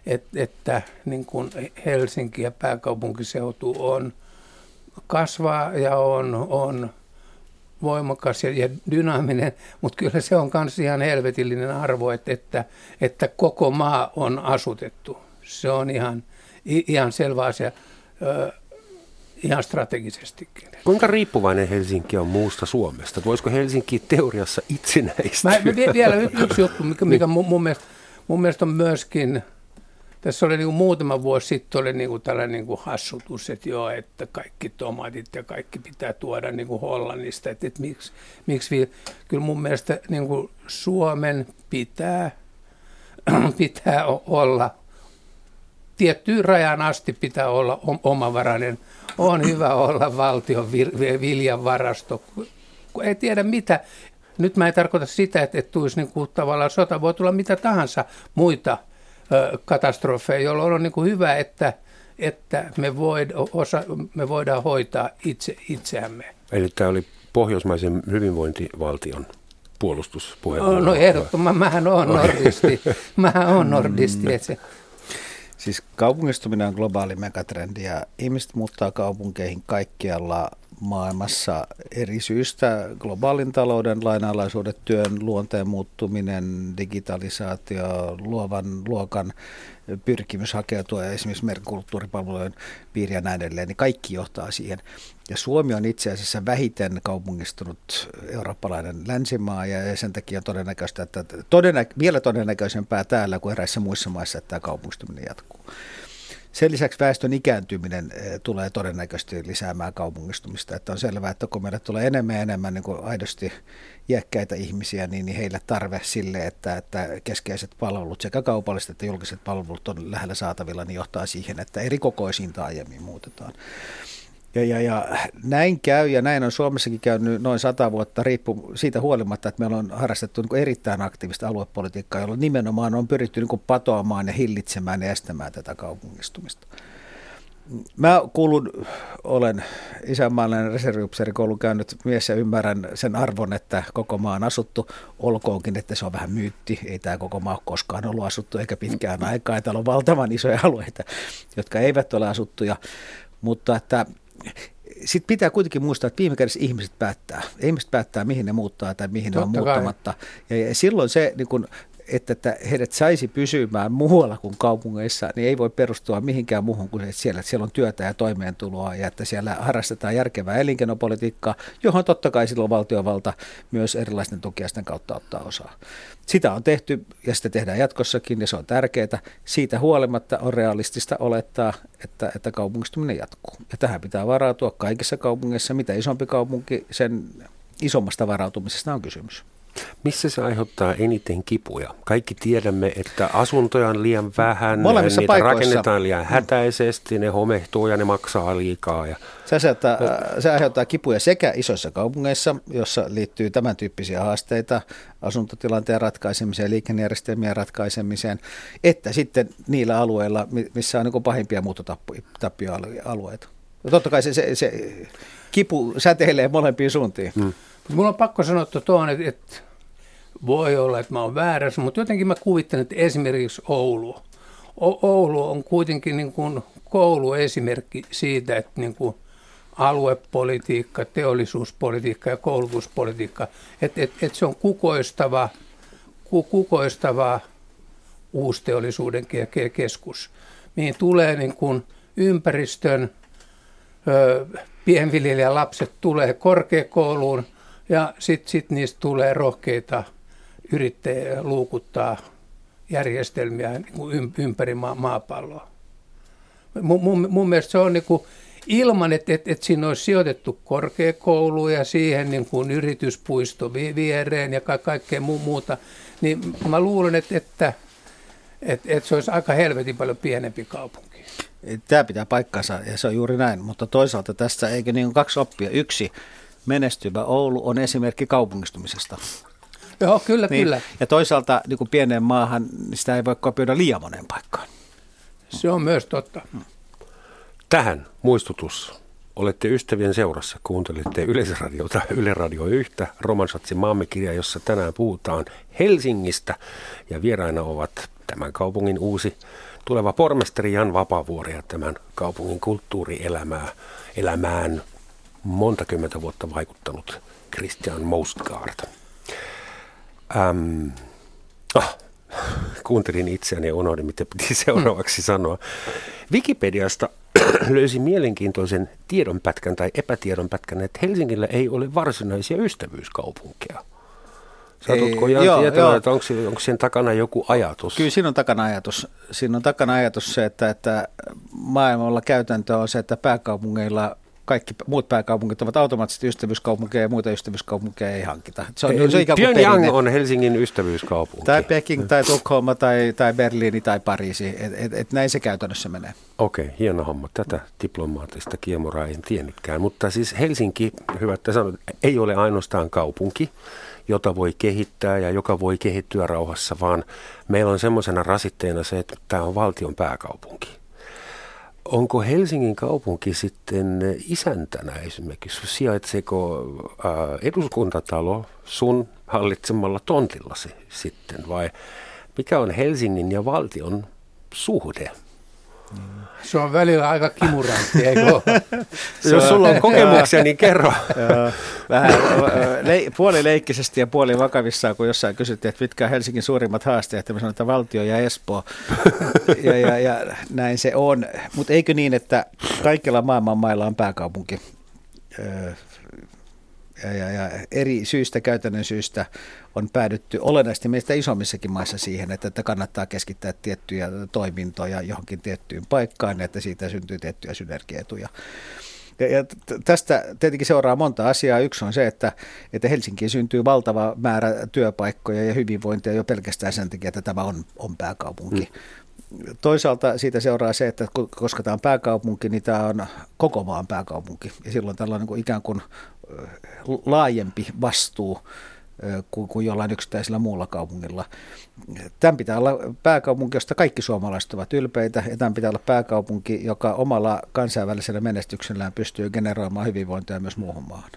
että, että niin kuin Helsinki ja pääkaupunkiseutu on kasvaa ja on, on voimakas ja, ja dynaaminen, mutta kyllä se on myös ihan helvetillinen arvo, että, että, että koko maa on asutettu. Se on ihan, ihan selvä asia ihan strategisestikin. Kuinka riippuvainen Helsinki on muusta Suomesta? Voisiko Helsinki teoriassa itsenäistä? Mä, mä vielä yksi juttu, mikä, mikä mun, mun, mielestä, mun mielestä on myöskin, tässä oli niin muutama vuosi sitten oli niin kuin tällainen niin kuin hassutus, että joo, että kaikki tomatit ja kaikki pitää tuoda niin kuin Hollannista, että, että miksi, miksi kyllä mun mielestä niin kuin Suomen pitää, <clears throat> pitää olla tiettyyn rajan asti pitää olla omavarainen. On hyvä olla valtion viljan varasto. Ei tiedä mitä. Nyt mä en tarkoita sitä, että, että tulisi niin kuin tavallaan sota. Voi tulla mitä tahansa muita katastrofeja, jolloin on niin kuin hyvä, että, että me, void, osa, me voidaan hoitaa itse, itseämme. Eli tämä oli pohjoismaisen hyvinvointivaltion puolustuspuheenvuoro. No, no ehdottoman, mähän on nordisti. <laughs> mähän on nordisti. Mm. Se. Siis kaupungistuminen on globaali megatrendi ja ihmiset muuttaa kaupunkeihin kaikkialla maailmassa eri syistä. Globaalin talouden lainalaisuudet, työn luonteen muuttuminen, digitalisaatio, luovan luokan pyrkimys hakeutua esimerkiksi meidän kulttuuripalvelujen piiriä ja näin edelleen, niin kaikki johtaa siihen. Ja Suomi on itse asiassa vähiten kaupungistunut eurooppalainen länsimaa ja sen takia on todennäköistä, että todennä, vielä todennäköisempää täällä kuin eräissä muissa maissa, että tämä kaupungistuminen jatkuu. Sen lisäksi väestön ikääntyminen eh, tulee todennäköisesti lisäämään kaupungistumista. Että on selvää, että kun meille tulee enemmän ja enemmän niin kuin aidosti iäkkäitä ihmisiä, niin, niin heille tarve sille, että, että keskeiset palvelut, sekä kaupalliset että julkiset palvelut on lähellä saatavilla, niin johtaa siihen, että eri kokoisiin aiemmin muutetaan. Ja, ja, ja näin käy, ja näin on Suomessakin käynyt noin sata vuotta, riippu siitä huolimatta, että meillä on harrastettu niin erittäin aktiivista aluepolitiikkaa, jolla nimenomaan on pyritty niin patoamaan ja hillitsemään ja estämään tätä kaupungistumista. Mä kuulun, olen isänmaalainen reserviupseerikoulun käynyt mies ja ymmärrän sen arvon, että koko maa on asuttu, olkoonkin, että se on vähän myytti. Ei tämä koko maa koskaan ollut asuttu eikä pitkään aikaa. Täällä on valtavan isoja alueita, jotka eivät ole asuttuja, mutta että sitten pitää kuitenkin muistaa, että viime kädessä ihmiset päättää. Ihmiset päättää, mihin ne muuttaa tai mihin Totta ne on muuttamatta. Ja, ja silloin se niin kun että, että heidät saisi pysymään muualla kuin kaupungeissa, niin ei voi perustua mihinkään muuhun kuin että siellä, että siellä on työtä ja toimeentuloa ja että siellä harrastetaan järkevää elinkeinopolitiikkaa, johon totta kai silloin valtiovalta myös erilaisten tukiaisten kautta ottaa osaa. Sitä on tehty ja sitä tehdään jatkossakin ja se on tärkeää. Siitä huolimatta on realistista olettaa, että, että kaupungistuminen jatkuu. Ja tähän pitää varautua kaikissa kaupungeissa. Mitä isompi kaupunki, sen isommasta varautumisesta on kysymys. Missä se aiheuttaa eniten kipuja? Kaikki tiedämme, että asuntoja on liian vähän, Molemmissa niitä paikoissa. rakennetaan liian hätäisesti, ne homehtuu ja ne maksaa liikaa. Ja... Se, aiheuttaa, se aiheuttaa kipuja sekä isoissa kaupungeissa, jossa liittyy tämän tyyppisiä haasteita asuntotilanteen ratkaisemiseen, liikennejärjestelmien ratkaisemiseen, että sitten niillä alueilla, missä on niin pahimpia muuttotappioalueita. Totta kai se, se, se kipu säteilee molempiin suuntiin. Hmm. Mulla on pakko sanoa tuohon, että, että voi olla, että mä oon väärässä, mutta jotenkin mä kuvittelen, että esimerkiksi Oulu. O- Oulu on kuitenkin niin kuin kouluesimerkki siitä, että niin kuin aluepolitiikka, teollisuuspolitiikka ja koulutuspolitiikka, että, että, että se on kukoistava, kukoistava uusteollisuuden keskus, mihin tulee niin kuin ympäristön, pienviljelijän lapset tulee korkeakouluun, ja sitten sit niistä tulee rohkeita yrittäjiä luukuttaa järjestelmiä niin ympäri ma- maapalloa. Mun, mun, mun mielestä se on niin kuin, ilman, että, että, että siinä olisi sijoitettu korkeakoulu ja siihen niin kuin yrityspuisto viereen ja ka- kaikkea muu, muuta, niin mä luulen, että, että, että, että se olisi aika helvetin paljon pienempi kaupunki. Tämä pitää paikkansa ja se on juuri näin, mutta toisaalta tässä eikö niin kaksi oppia. Yksi, menestyvä Oulu on esimerkki kaupungistumisesta. Joo, kyllä, niin. kyllä. Ja toisaalta niin kuin pieneen maahan niin sitä ei voi kopioida liian moneen paikkaan. Se on myös totta. Tähän muistutus. Olette ystävien seurassa, kuuntelette Yleisradiota, Yle Radio 1, Romansatsin maamekirja, jossa tänään puhutaan Helsingistä. Ja vieraina ovat tämän kaupungin uusi tuleva pormestari Jan Vapavuori ja tämän kaupungin kulttuurielämää elämään monta kymmentä vuotta vaikuttanut Christian Mostgaard. Ähm, oh, kuuntelin itseäni ja unohdin, mitä piti seuraavaksi sanoa. Wikipediasta <clears throat> löysin mielenkiintoisen tiedonpätkän tai epätiedonpätkän, että Helsingillä ei ole varsinaisia ystävyyskaupunkeja. Satutko Jan joo, tietää, joo. että onko, onko sen takana joku ajatus? Kyllä siinä on takana ajatus. Siinä on takana ajatus se, että, että maailmalla käytäntö on se, että pääkaupungeilla kaikki muut pääkaupungit ovat automaattisesti ystävyyskaupunkeja ja muita ystävyyskaupunkeja ei hankita. Se on, se kuin Pyongyang on Helsingin ystävyyskaupunki. Tai Peking tai Tukholma tai, tai Berliini tai Pariisi. Et, et, et näin se käytännössä menee. Okei, okay, hieno homma. Tätä diplomaattista kiemuraa en tiennytkään. Mutta siis Helsinki, hyvä että sanot, ei ole ainoastaan kaupunki jota voi kehittää ja joka voi kehittyä rauhassa, vaan meillä on semmoisena rasitteena se, että tämä on valtion pääkaupunki. Onko Helsingin kaupunki sitten isäntänä esimerkiksi? Sijaitseeko eduskuntatalo sun hallitsemalla tontillasi sitten vai mikä on Helsingin ja valtion suhde? Se on välillä aika kimurantti, <laughs> eikö Jos sulla on kokemuksia, niin kerro. <laughs> Vähän le- puoli leikkisesti ja puoli vakavissaan, kun jossain kysyttiin, että mitkä on Helsingin suurimmat haasteet, ja sanoin, että valtio ja Espoo. <laughs> ja, ja, ja näin se on. Mutta eikö niin, että kaikilla maailman mailla on pääkaupunki? Ja, ja, ja eri syistä, käytännön syistä on päädytty olennaisesti meistä isommissakin maissa siihen, että, että kannattaa keskittää tiettyjä toimintoja johonkin tiettyyn paikkaan, että siitä syntyy tiettyjä synergietuja. Ja, ja tästä tietenkin seuraa monta asiaa. Yksi on se, että, että Helsinkiin syntyy valtava määrä työpaikkoja ja hyvinvointia jo pelkästään sen takia, että tämä on, on pääkaupunki. Mm. Toisaalta siitä seuraa se, että koska tämä on pääkaupunki, niin tämä on koko maan pääkaupunki. Ja silloin tällainen niin ikään kuin laajempi vastuu kuin, kuin jollain yksittäisellä muulla kaupungilla. Tämän pitää olla pääkaupunki, josta kaikki suomalaiset ovat ylpeitä, ja tämän pitää olla pääkaupunki, joka omalla kansainvälisellä menestyksellään pystyy generoimaan hyvinvointia myös muuhun maahan.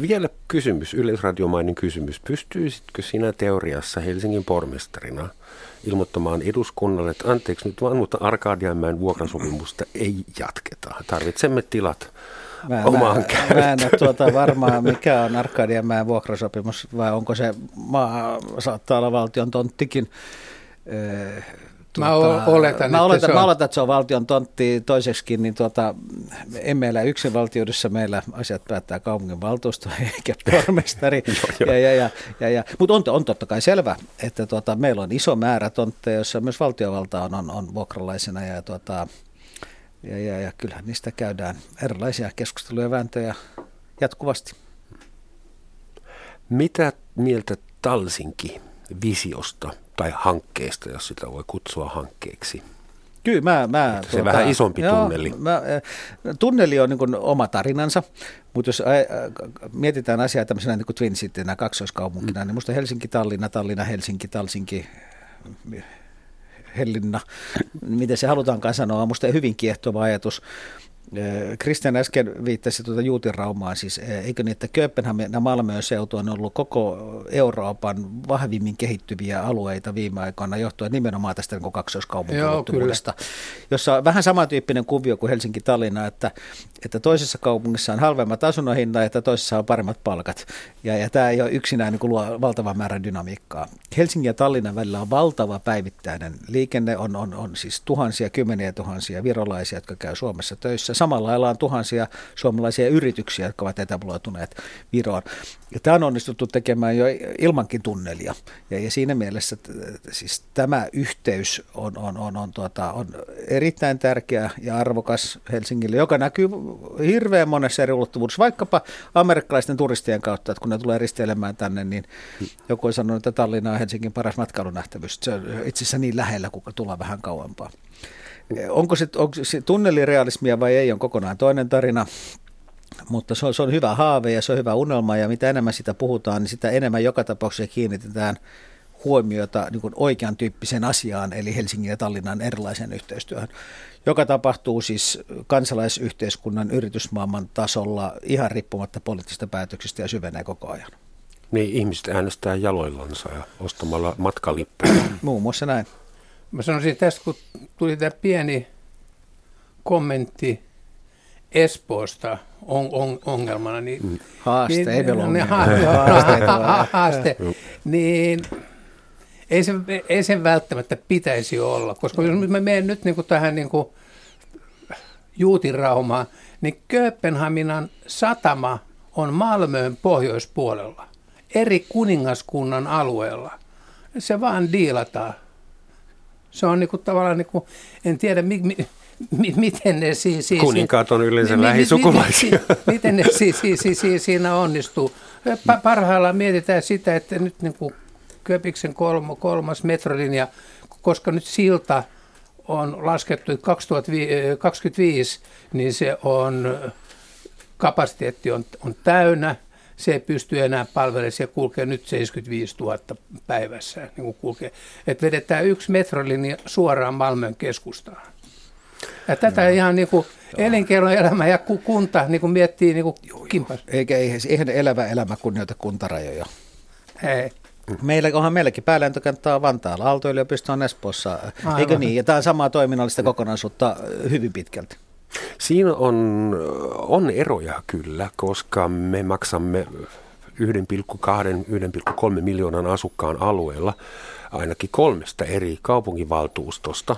Vielä kysymys, yleisradiomainen kysymys. Pystyisitkö sinä teoriassa Helsingin pormestarina ilmoittamaan eduskunnalle, että anteeksi nyt vaan, mutta Arkadianmäen vuokrasopimusta ei jatketa. Tarvitsemme tilat Mä, omaan mä, mä en ole tuota varmaan, mikä on Arkadianmäen vuokrasopimus, vai onko se maa, saattaa olla valtion tonttikin. Tuota, mä oletan, mä, oletan, mä oletan, että se on valtion tontti toiseksikin, niin tuota, en meillä yksinvaltiudessa, meillä asiat päättää kaupunginvaltuusto <laughs> eikä pormestari. <laughs> ja, ja, ja, ja, ja. Mutta on, on totta kai selvä, että tuota, meillä on iso määrä tontteja, joissa myös valtiovalta on, on, on vuokralaisena ja tuota, ja, ja, ja kyllähän niistä käydään erilaisia keskusteluja ja vääntöjä jatkuvasti. Mitä mieltä Talsinki visiosta tai hankkeesta, jos sitä voi kutsua hankkeeksi? Kyllä, mä... mä se tuota, vähän isompi joo, tunneli. Mä, tunneli on niin oma tarinansa, mutta jos ä, mietitään asiaa tämmöisenä niin kuin Twin Citynä, kaksoiskaupunkina, mm. niin musta Helsinki, Tallinna, Tallinna, Helsinki, Talsinki, Hellinna, miten se halutaankaan sanoa, on minusta hyvin kiehtova ajatus. Kristian äsken viittasi tuota Juutiraumaa, siis eikö niin, että Kööpenhamina Malmöön seutu on ollut koko Euroopan vahvimmin kehittyviä alueita viime aikoina johtuen nimenomaan tästä niin kaksoiskaupunkiulottuvuudesta, jossa on vähän samantyyppinen kuvio kuin Helsinki Tallinna, että, että toisessa kaupungissa on halvemmat asunnohinnat ja toisessa on paremmat palkat. Ja, ja tämä ei ole yksinään niin luo valtavan määrän dynamiikkaa. Helsingin ja Tallinnan välillä on valtava päivittäinen liikenne, on, on, on siis tuhansia, kymmeniä tuhansia virolaisia, jotka käy Suomessa töissä samalla lailla on tuhansia suomalaisia yrityksiä, jotka ovat etabloituneet Viroon. Ja tämä on onnistuttu tekemään jo ilmankin tunnelia. Ja, ja siinä mielessä siis tämä yhteys on, on, on, on, tuota, on erittäin tärkeä ja arvokas Helsingille, joka näkyy hirveän monessa eri ulottuvuudessa, vaikkapa amerikkalaisten turistien kautta, että kun ne tulee risteilemään tänne, niin joku on sanonut, että Tallinna on Helsingin paras matkailunähtävyys. Se on itse asiassa niin lähellä, kun tulla vähän kauempaa. Onko se, onko se tunnelirealismia vai ei, on kokonaan toinen tarina. Mutta se on, se on hyvä haave ja se on hyvä unelma ja mitä enemmän sitä puhutaan, niin sitä enemmän joka tapauksessa kiinnitetään huomiota niin kuin oikean tyyppiseen asiaan, eli Helsingin ja Tallinnan erilaiseen yhteistyöhön, joka tapahtuu siis kansalaisyhteiskunnan yritysmaailman tasolla ihan riippumatta poliittisista päätöksistä ja syvenee koko ajan. Niin, ihmiset äänestää jaloillansa ja ostamalla matkalippuja. Muun muassa näin. Mä sanoisin tästä, kun tuli tämä pieni kommentti Espoosta on, on, ongelmana, niin... Mm. Haaste, niin, ei vielä niin, haaste, <laughs> haaste, niin ei sen, ei sen välttämättä pitäisi olla, koska jos mä menen nyt niin kuin tähän niin kuin Juutiraumaan, niin Kööpenhaminan satama on Malmöön pohjoispuolella, eri kuningaskunnan alueella. Se vaan diilataan se on niin kuin tavallaan, niin kuin, en tiedä, mi, mi, mi, miten ne siis... Si, Kuninkaat on yleensä mi, lähisukulaisia. Mi, mi, miten ne si, si, si, si, siinä onnistuu? Pa, parhaillaan mietitään sitä, että nyt niin kuin Köpiksen kolmo, kolmas metrolinja, koska nyt silta on laskettu 2025, niin se on, kapasiteetti on, on täynnä, se ei pysty enää palvelemaan, se kulkee nyt 75 000 päivässä. Niin kuin kulkee. Et vedetään yksi metrolinja suoraan Malmön keskustaan. Ja tätä no. ihan niin kuin elinkeinoelämä ja kunta niin kuin miettii niin kuin kimpas. Eikä eihän elävä elämä kunnioita kuntarajoja. Ei. Meillä, onhan meilläkin päälentokenttä on Vantaalla, Aalto-yliopisto on Espoossa, Aivan. eikö niin? Ja tämä on samaa toiminnallista kokonaisuutta hyvin pitkälti. Siinä on, on eroja kyllä, koska me maksamme 1,2-1,3 miljoonan asukkaan alueella ainakin kolmesta eri kaupunginvaltuustosta.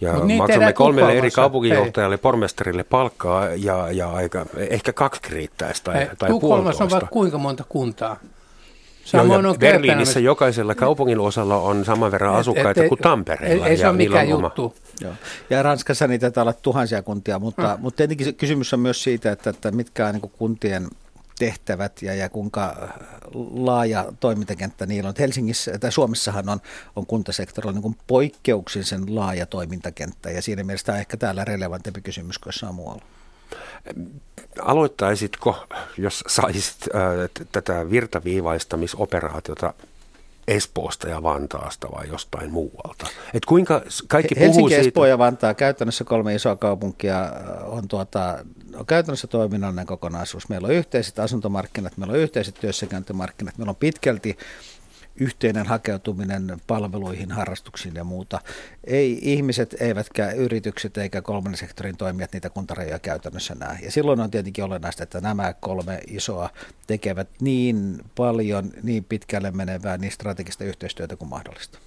Ja Mut maksamme kolmelle eri kaupunginjohtajalle, pormestarille palkkaa ja, ja aika, ehkä kaksi riittäisi tai, Hei, tai puolitoista. on vaikka kuinka monta kuntaa? Samoin on Berliinissä jokaisella kaupungin osalla on saman verran asukkaita et, et, kuin Tampereella. Ei, ei se ole mikään juttu. Joo. Ja Ranskassa niitä taitaa olla tuhansia kuntia, mutta, mm. mutta tietenkin kysymys on myös siitä, että, että mitkä on niin kuntien tehtävät ja, ja kuinka laaja toimintakenttä niillä on. Helsingissä tai Suomessahan on, on kuntasektorilla niin poikkeuksellisen laaja toimintakenttä ja siinä mielessä tämä on ehkä täällä relevantempi kysymys kuin jossain muualla. Aloittaisitko, jos saisit äh, tätä virtaviivaistamisoperaatiota Espoosta ja Vantaasta vai jostain muualta? Et kuinka kaikki Helsinki, puhuu siitä... Espoo ja Vantaa, käytännössä kolme isoa kaupunkia äh, on, tuota, on käytännössä toiminnallinen kokonaisuus. Meillä on yhteiset asuntomarkkinat, meillä on yhteiset työssäkäyntimarkkinat, meillä on pitkälti yhteinen hakeutuminen palveluihin, harrastuksiin ja muuta. Ei ihmiset, eivätkä yritykset eikä kolmannen sektorin toimijat niitä kuntarajoja käytännössä näe. Ja silloin on tietenkin olennaista, että nämä kolme isoa tekevät niin paljon, niin pitkälle menevää, niin strategista yhteistyötä kuin mahdollista.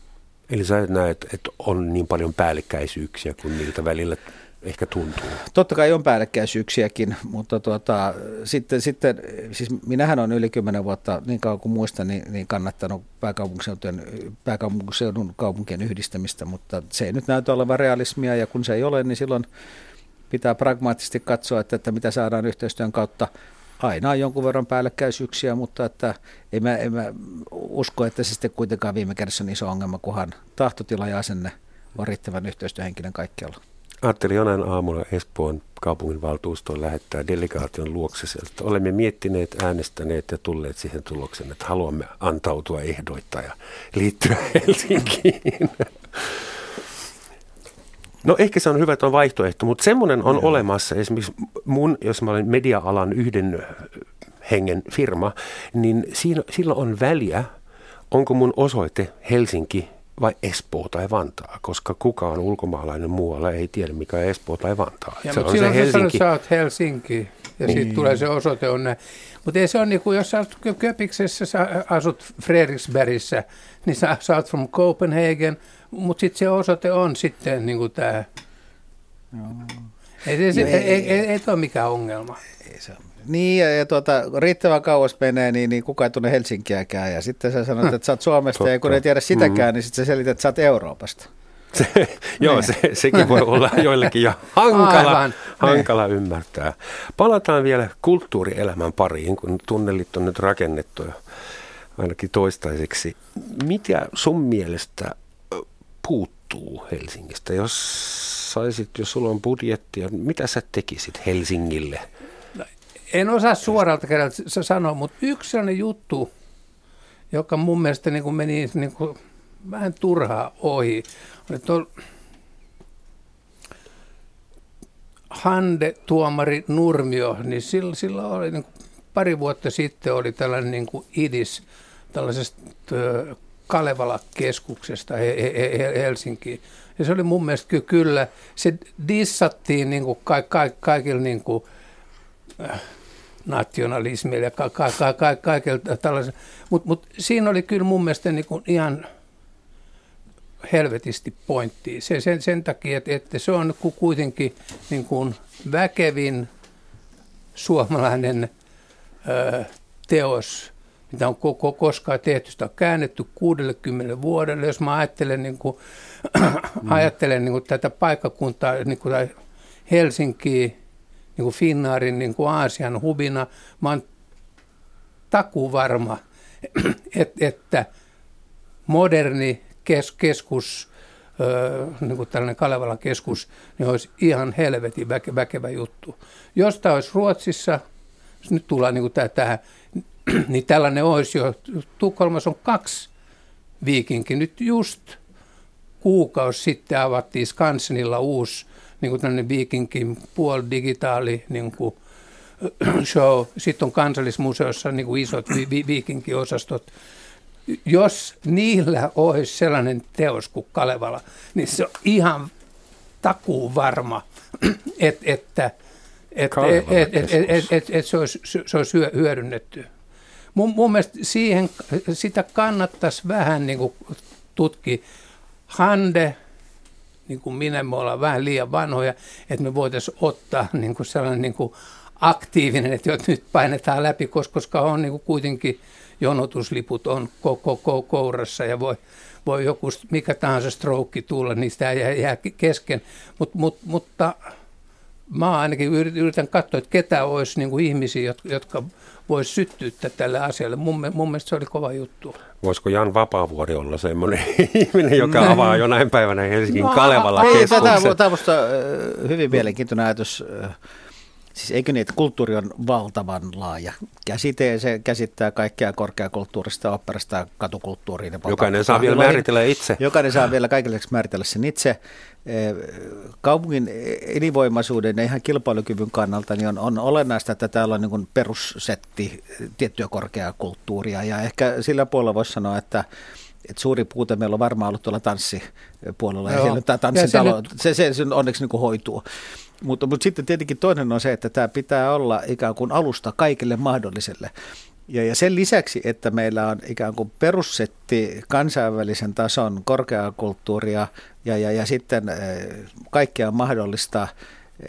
Eli sä näet, että on niin paljon päällekkäisyyksiä kuin niiltä välillä ehkä tuntuu. Totta kai on päällekkäisyyksiäkin, mutta tuota, sitten, sitten, siis minähän on yli kymmenen vuotta, niin kauan kuin muistan, niin, niin kannattanut pääkaupunkiseudun, pääkaupunkiseudun kaupunkien yhdistämistä, mutta se ei nyt näytä olevan realismia, ja kun se ei ole, niin silloin pitää pragmaattisesti katsoa, että, että mitä saadaan yhteistyön kautta. Aina on jonkun verran päällekkäisyyksiä, mutta että en mä, en mä usko, että se sitten kuitenkaan viime kädessä on iso ongelma, kunhan tahtotila ja asenne on riittävän yhteistyöhenkilön kaikkialla. Ajattelin jonain aamulla Espoon kaupunginvaltuustoon lähettää delegaation luokse sieltä. Olemme miettineet, äänestäneet ja tulleet siihen tulokseen, että haluamme antautua ehdoitta ja liittyä <laughs> Helsinkiin. No ehkä se on hyvä, että on vaihtoehto, mutta semmoinen on Joo. olemassa. Esimerkiksi mun, jos mä olen media-alan yhden hengen firma, niin siinä, sillä on väliä, onko mun osoite Helsinki vai Espoo tai Vantaa, koska kukaan ulkomaalainen muualla ei tiedä, mikä on Espoo tai Vantaa. Ja, se mutta on silloin se Helsinki. Sä oot Helsinki ja niin. siitä tulee se osoite on näin. Mutta ei se ole niin kuin, jos sä asut Köpiksessä, sä asut Fredriksbergissä, niin sä, sä oot from Copenhagen, mutta sitten se osoite on sitten niin kuin tämä. Ei, se, ei, ei, ei, ei, ei ole mikään ongelma. Ei se ole niin, ja, ja tuota, riittävän kauas menee, niin, niin kukaan ei tunne Helsinkiäkään. Ja sitten sä sanot, että sä oot Suomesta, Totta. ja kun ei tiedä sitäkään, mm. niin sitten sä selität, että sä oot Euroopasta. <laughs> Se, joo, se, sekin voi olla joillekin jo <laughs> hankala, hankala ymmärtää. Palataan vielä kulttuurielämän pariin, kun tunnelit on nyt rakennettu jo ainakin toistaiseksi. Mitä sun mielestä puuttuu Helsingistä? Jos saisit, jos sulla on budjettia, mitä sä tekisit Helsingille – en osaa suoralta kädeltä sanoa, mutta yksi sellainen juttu, joka mun mielestä niin kuin meni niin kuin vähän turhaa ohi, oli tuolla Hande Tuomari Nurmio, niin sillä, sillä oli niin kuin pari vuotta sitten oli tällainen niin kuin idis tällaisesta Kalevala-keskuksesta Helsinkiin. Ja se oli mun mielestä kyllä, se dissattiin niin kuin ka, ka, kaikilla niin kuin, nationalismilla ja ka- ka- ka- ka- kaikella tällaisella. Mutta mut siinä oli kyllä mun mielestä niin kuin ihan helvetisti pointti. Se, sen, sen takia, että, että se on kuitenkin niin kuin väkevin suomalainen ö, teos mitä on koko koskaan tehty. Sitä on käännetty 60 vuodelle. Jos mä ajattelen, niin kuin, mm. <clears throat> ajattelen niin kuin tätä paikkakuntaa, niin kuin Helsinkiä, niin kuin Finnaarin niin kuin Aasian hubina, mä oon takuvarma, <clears throat> että, että moderni kes, keskus, niin kuin tällainen Kalevalan keskus, niin olisi ihan helvetin väke, väkevä juttu. Jos tämä olisi Ruotsissa, nyt tullaan niin kuin tähän, <clears throat> niin tällainen olisi jo, Tukholmassa on kaksi viikinkin. Nyt just kuukausi sitten avattiin Skansenilla uusi niin kuin tällainen viikinkin puolidigitaali niin kuin <clears throat> show. Sitten on kansallismuseossa niin kuin isot vi- vi- viikinkiosastot jos niillä olisi sellainen teos kuin Kalevala, niin se on ihan takuu varma, että, <clears throat> että että et, et, et, et, et, et se olisi, se olisi hyödynnetty. Mun, mun mielestä siihen, sitä kannattaisi vähän niin kuin tutkia. Hande, niin kuin minä, me ollaan vähän liian vanhoja, että me voitaisiin ottaa <laughs> niin kuin sellainen niin kuin aktiivinen, että nyt painetaan läpi, koska, on niin kuin kuitenkin – jonotusliput on koko, koko kourassa ja voi, voi joku mikä tahansa stroke tulla, niin sitä jää, jää kesken. Mut, mut, mutta mä ainakin yritän katsoa, että ketä olisi niin kuin ihmisiä, jotka, jotka voisi syttyä tälle asialle. Mun, mun mielestä se oli kova juttu. Voisiko Jan Vapaavuori olla semmoinen <laughs> ihminen, joka näin. avaa jonain päivänä Helsingin no, Kalevalla keskuksen? Tämä on hyvin mielenkiintoinen ajatus Siis eikö niin, että kulttuuri on valtavan laaja käsite ja se käsittää kaikkea korkeakulttuurista, operasta, katukulttuuriin. Ja Jokainen saa vielä määritellä itse. Jokainen saa vielä kaikille määritellä sen itse. Kaupungin elinvoimaisuuden ja ihan kilpailukyvyn kannalta niin on, on olennaista, että täällä on niin perussetti tiettyä korkeakulttuuria ja ehkä sillä puolella voisi sanoa, että et suuri puute meillä on varmaan ollut tuolla tanssipuolella Joo. ja siellä tämä tanssitalo, se, se, se onneksi niin hoituu. Mutta, mutta sitten tietenkin toinen on se, että tämä pitää olla ikään kuin alusta kaikille mahdolliselle. Ja, ja sen lisäksi, että meillä on ikään kuin perussetti kansainvälisen tason korkeakulttuuria ja, ja, ja sitten eh, kaikkea mahdollista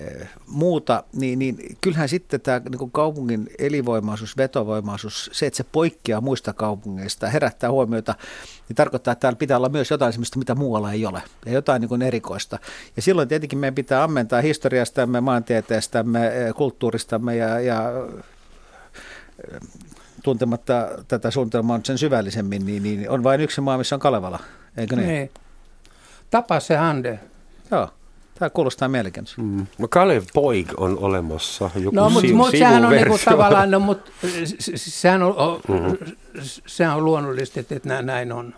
Eh, muuta, niin, niin kyllähän sitten tämä niin kaupungin elinvoimaisuus, vetovoimaisuus, se, että se poikkeaa muista kaupungeista, herättää huomiota, niin tarkoittaa, että täällä pitää olla myös jotain sellaista, mitä muualla ei ole, ja jotain niin kuin erikoista. Ja silloin tietenkin meidän pitää ammentaa historiastamme, maantieteestämme, eh, kulttuuristamme ja, ja tuntematta tätä suunnitelmaa sen syvällisemmin, niin, niin on vain yksi maa, missä on Kalevala, eikö niin? Niin. Tapa se Hande. Joo. Tämä kuulostaa mielenkiintoista. Mm. No Kalev Poig on olemassa joku No, mutta mut sehän on niinku tavallaan, no, mut, sehän, on, mm-hmm. sehän on luonnollista, että, että näin on.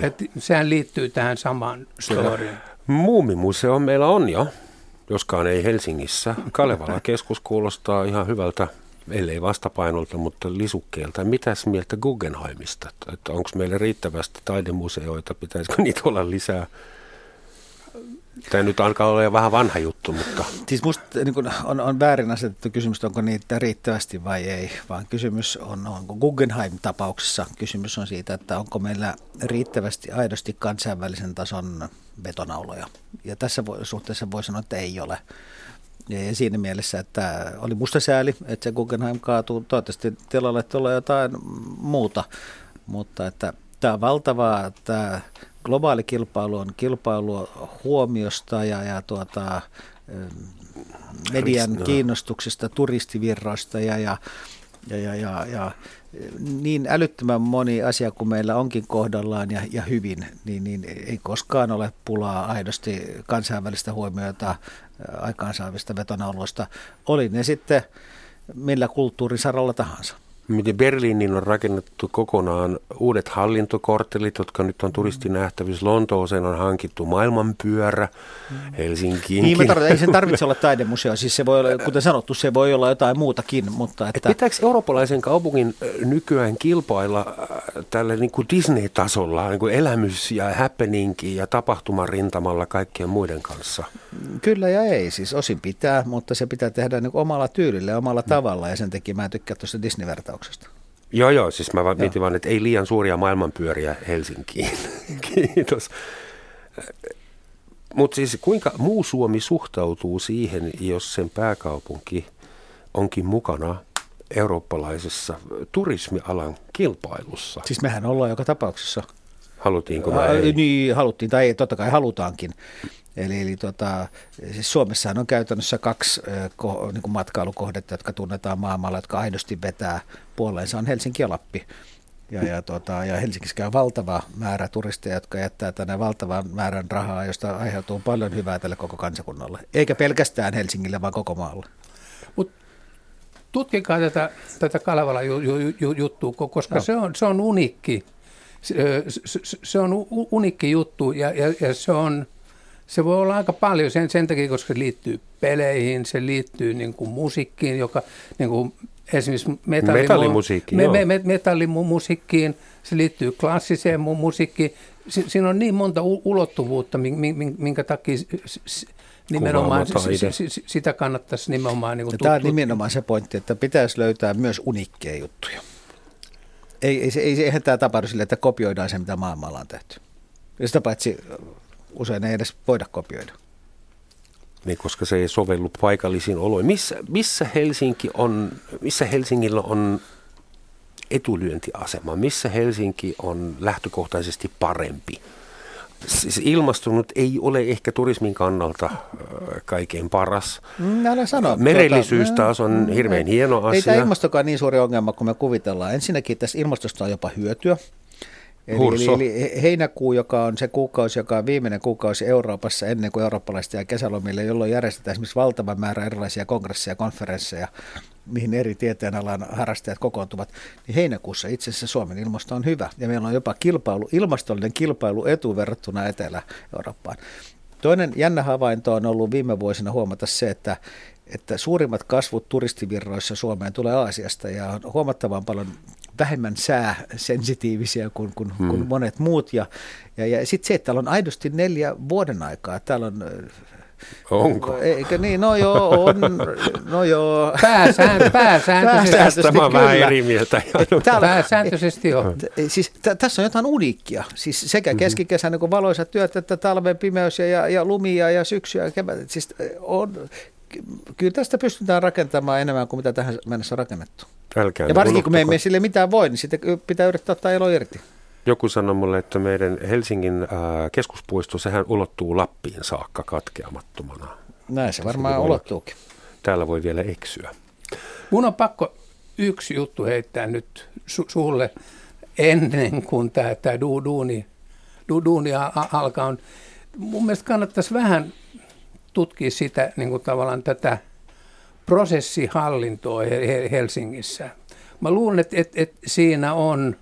Että sehän liittyy tähän samaan storyin. Muumimuseo meillä on jo, joskaan ei Helsingissä. Kalevala <laughs> keskus kuulostaa ihan hyvältä, ellei vastapainolta, mutta lisukkeelta. Mitäs mieltä Guggenheimista? Onko meillä riittävästi taidemuseoita, pitäisikö <laughs> niitä olla lisää? Tämä nyt alkaa olla jo vähän vanha juttu, mutta... Siis musta niin kun on, on väärin asetettu kysymys, onko niitä riittävästi vai ei, vaan kysymys on, onko Guggenheim-tapauksessa kysymys on siitä, että onko meillä riittävästi aidosti kansainvälisen tason betonauloja. Ja tässä suhteessa voi sanoa, että ei ole. Ja siinä mielessä, että oli musta sääli, että se Guggenheim kaatuu. Toivottavasti tilalle tulee jotain muuta, mutta että tämä on valtavaa, tämä globaali kilpailu on kilpailua huomiosta ja, ja tuota, median kiinnostuksesta, turistivirroista ja, ja, ja, ja, ja, ja niin älyttömän moni asia kuin meillä onkin kohdallaan ja, ja hyvin, niin, niin ei koskaan ole pulaa aidosti kansainvälistä huomiota aikaansaavista vetonauloista. Oli ne sitten millä kulttuurisaralla tahansa. Miten Berliinin on rakennettu kokonaan uudet hallintokorttelit, jotka nyt on turistinähtävissä. Lontooseen on hankittu maailmanpyörä, Helsinkiin. Niin, tarvitaan, ei sen tarvitse <laughs> olla taidemuseo. Siis se voi olla, kuten sanottu, se voi olla jotain muutakin. Mutta että... Et pitääkö eurooppalaisen kaupungin nykyään kilpailla tälle niin kuin Disney-tasolla, niin kuin elämys ja happening ja tapahtuman rintamalla kaikkien muiden kanssa? Kyllä ja ei. Siis osin pitää, mutta se pitää tehdä niin omalla tyylillä ja omalla tavalla. Ja sen takia mä tykkään tuosta Disney-vertauksesta. Joo, joo. Siis mä mietin vaan, että ei liian suuria maailmanpyöriä Helsinkiin. <laughs> Kiitos. Mutta siis kuinka muu Suomi suhtautuu siihen, jos sen pääkaupunki onkin mukana eurooppalaisessa turismialan kilpailussa. Siis mehän ollaan joka tapauksessa. Halutiinko vai ei? Niin, haluttiin tai totta kai halutaankin. Eli, eli tota, siis Suomessahan on käytännössä kaksi ko, niin kuin matkailukohdetta, jotka tunnetaan maailmalla, jotka aidosti vetää puoleensa, on Helsinki ja Lappi. Ja, ja, tota, ja Helsingissä käy valtava määrä turisteja, jotka jättää tänne valtavan määrän rahaa, josta aiheutuu paljon hyvää tälle koko kansakunnalle. Eikä pelkästään Helsingille, vaan koko maalle. Mut tutkikaa tätä, tätä Kalevala juttua, koska no. se, on, se on unikki. Se, se on unikki juttu ja, ja, ja se on se voi olla aika paljon sen, sen takia, koska se liittyy peleihin, se liittyy niin kuin musiikkiin, joka niin kuin esimerkiksi metallimu- metallimusiikkiin, me, me, me, metallimusiikkiin, se liittyy klassiseen musiikkiin. Si, siinä on niin monta ulottuvuutta, minkä takia nimenomaan sitä kannattaisi nimenomaan niin Tämä on nimenomaan se pointti, että pitäisi löytää myös unikkeja juttuja. Ei, ei, ei, eihän tämä tapahdu sille, että kopioidaan se, mitä maailmalla on tehty. Ja sitä paitsi usein ei edes voida kopioida. Niin, koska se ei sovellu paikallisiin oloihin. Missä, missä, Helsinki on, missä Helsingillä on etulyöntiasema? Missä Helsinki on lähtökohtaisesti parempi? Siis ilmastunut ei ole ehkä turismin kannalta kaikkein paras. Mm, älä sano. Merellisyys tuota, taas on mm, hirveän hieno asia. Ei tämä ilmastokaan niin suuri ongelma kuin me kuvitellaan. Ensinnäkin tässä ilmastosta on jopa hyötyä. Eli, eli, eli heinäkuu, joka on se kuukausi, joka on viimeinen kuukausi Euroopassa ennen kuin eurooppalaiset jää kesälomille, jolloin järjestetään esimerkiksi valtava määrä erilaisia kongresseja ja konferensseja, mihin eri tieteenalan harrastajat kokoontuvat, niin heinäkuussa itse asiassa Suomen ilmasto on hyvä. Ja meillä on jopa kilpailu, ilmastollinen kilpailuetu verrattuna Etelä-Eurooppaan. Toinen jännä havainto on ollut viime vuosina huomata se, että, että suurimmat kasvut turistivirroissa Suomeen tulee Aasiasta ja on huomattavan paljon vähemmän sääsensitiivisiä kuin, kuin, hmm. kuin monet muut. Ja, ja, ja sitten se, että täällä on aidosti neljä vuoden aikaa. Täällä on Onko? Eikö niin? No joo, on. No joo. Pääsään, <laughs> pääsääntöisesti. Tästä mä vähän eri mieltä. Täällä, pääsääntöisesti on. Siis t- tässä on jotain uniikkia. Siis sekä mhm. keskikesän kun valoisat työt, että talven pimeys ja, ja lumia ja syksyä ja kevät. Siis on, kyllä tästä pystytään rakentamaan enemmän kuin mitä tähän mennessä on rakennettu. Älkää ja varsinkin kun me emme sille mitään voi, niin sitten pitää yrittää ottaa elo irti. Joku sanoi mulle, että meidän Helsingin äh, keskuspuisto, sehän ulottuu Lappiin saakka katkeamattomana. Näin se varmaan ulottuukin. Täällä voi vielä eksyä. Mun on pakko yksi juttu heittää nyt su- sulle ennen kuin tämä, du- duuni, du- duuni alkaa. Mun mielestä kannattaisi vähän tutkia sitä niin kuin tavallaan tätä prosessihallintoa Helsingissä. Mä luulen, että, että, että siinä on,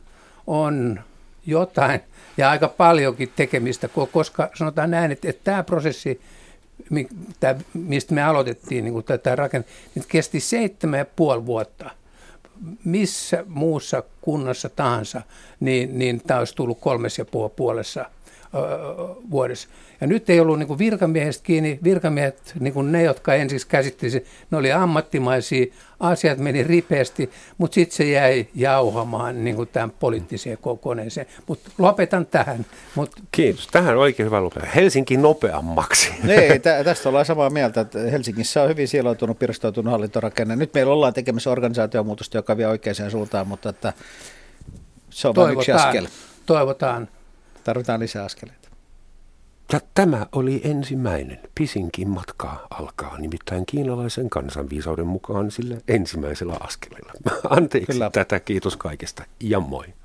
on jotain ja aika paljonkin tekemistä, koska sanotaan näin, että, että tämä prosessi, mistä me aloitettiin niin tätä rakentaa, niin kesti seitsemän ja puoli vuotta. Missä muussa kunnassa tahansa, niin, niin tämä olisi tullut kolmes ja puolessa vuodessa. Ja nyt ei ollut niin virkamiehestä kiinni. Virkamiehet, niin kuin ne, jotka ensin käsitteli, ne oli ammattimaisia, asiat meni ripeästi, mutta sitten se jäi jauhamaan niin kuin tämän poliittiseen kokoneeseen. Mutta lopetan tähän. Mut... Kiitos. Tähän oikein hyvä lopettaa. Helsinki nopeammaksi. Ei, tä- <laughs> tästä ollaan samaa mieltä, että Helsingissä on hyvin siloitunut, pirstoutunut hallintorakenne. Nyt meillä ollaan tekemässä organisaatiomuutosta, joka vie oikeaan suuntaan, mutta että se on vain yksi askel. Toivotaan. Tarvitaan lisää askeleita. Ja tämä oli ensimmäinen. Pisinkin matkaa alkaa, nimittäin kiinalaisen kansanviisauden mukaan sillä ensimmäisellä askeleella. <laughs> Anteeksi Kyllä. tätä, kiitos kaikesta ja moi.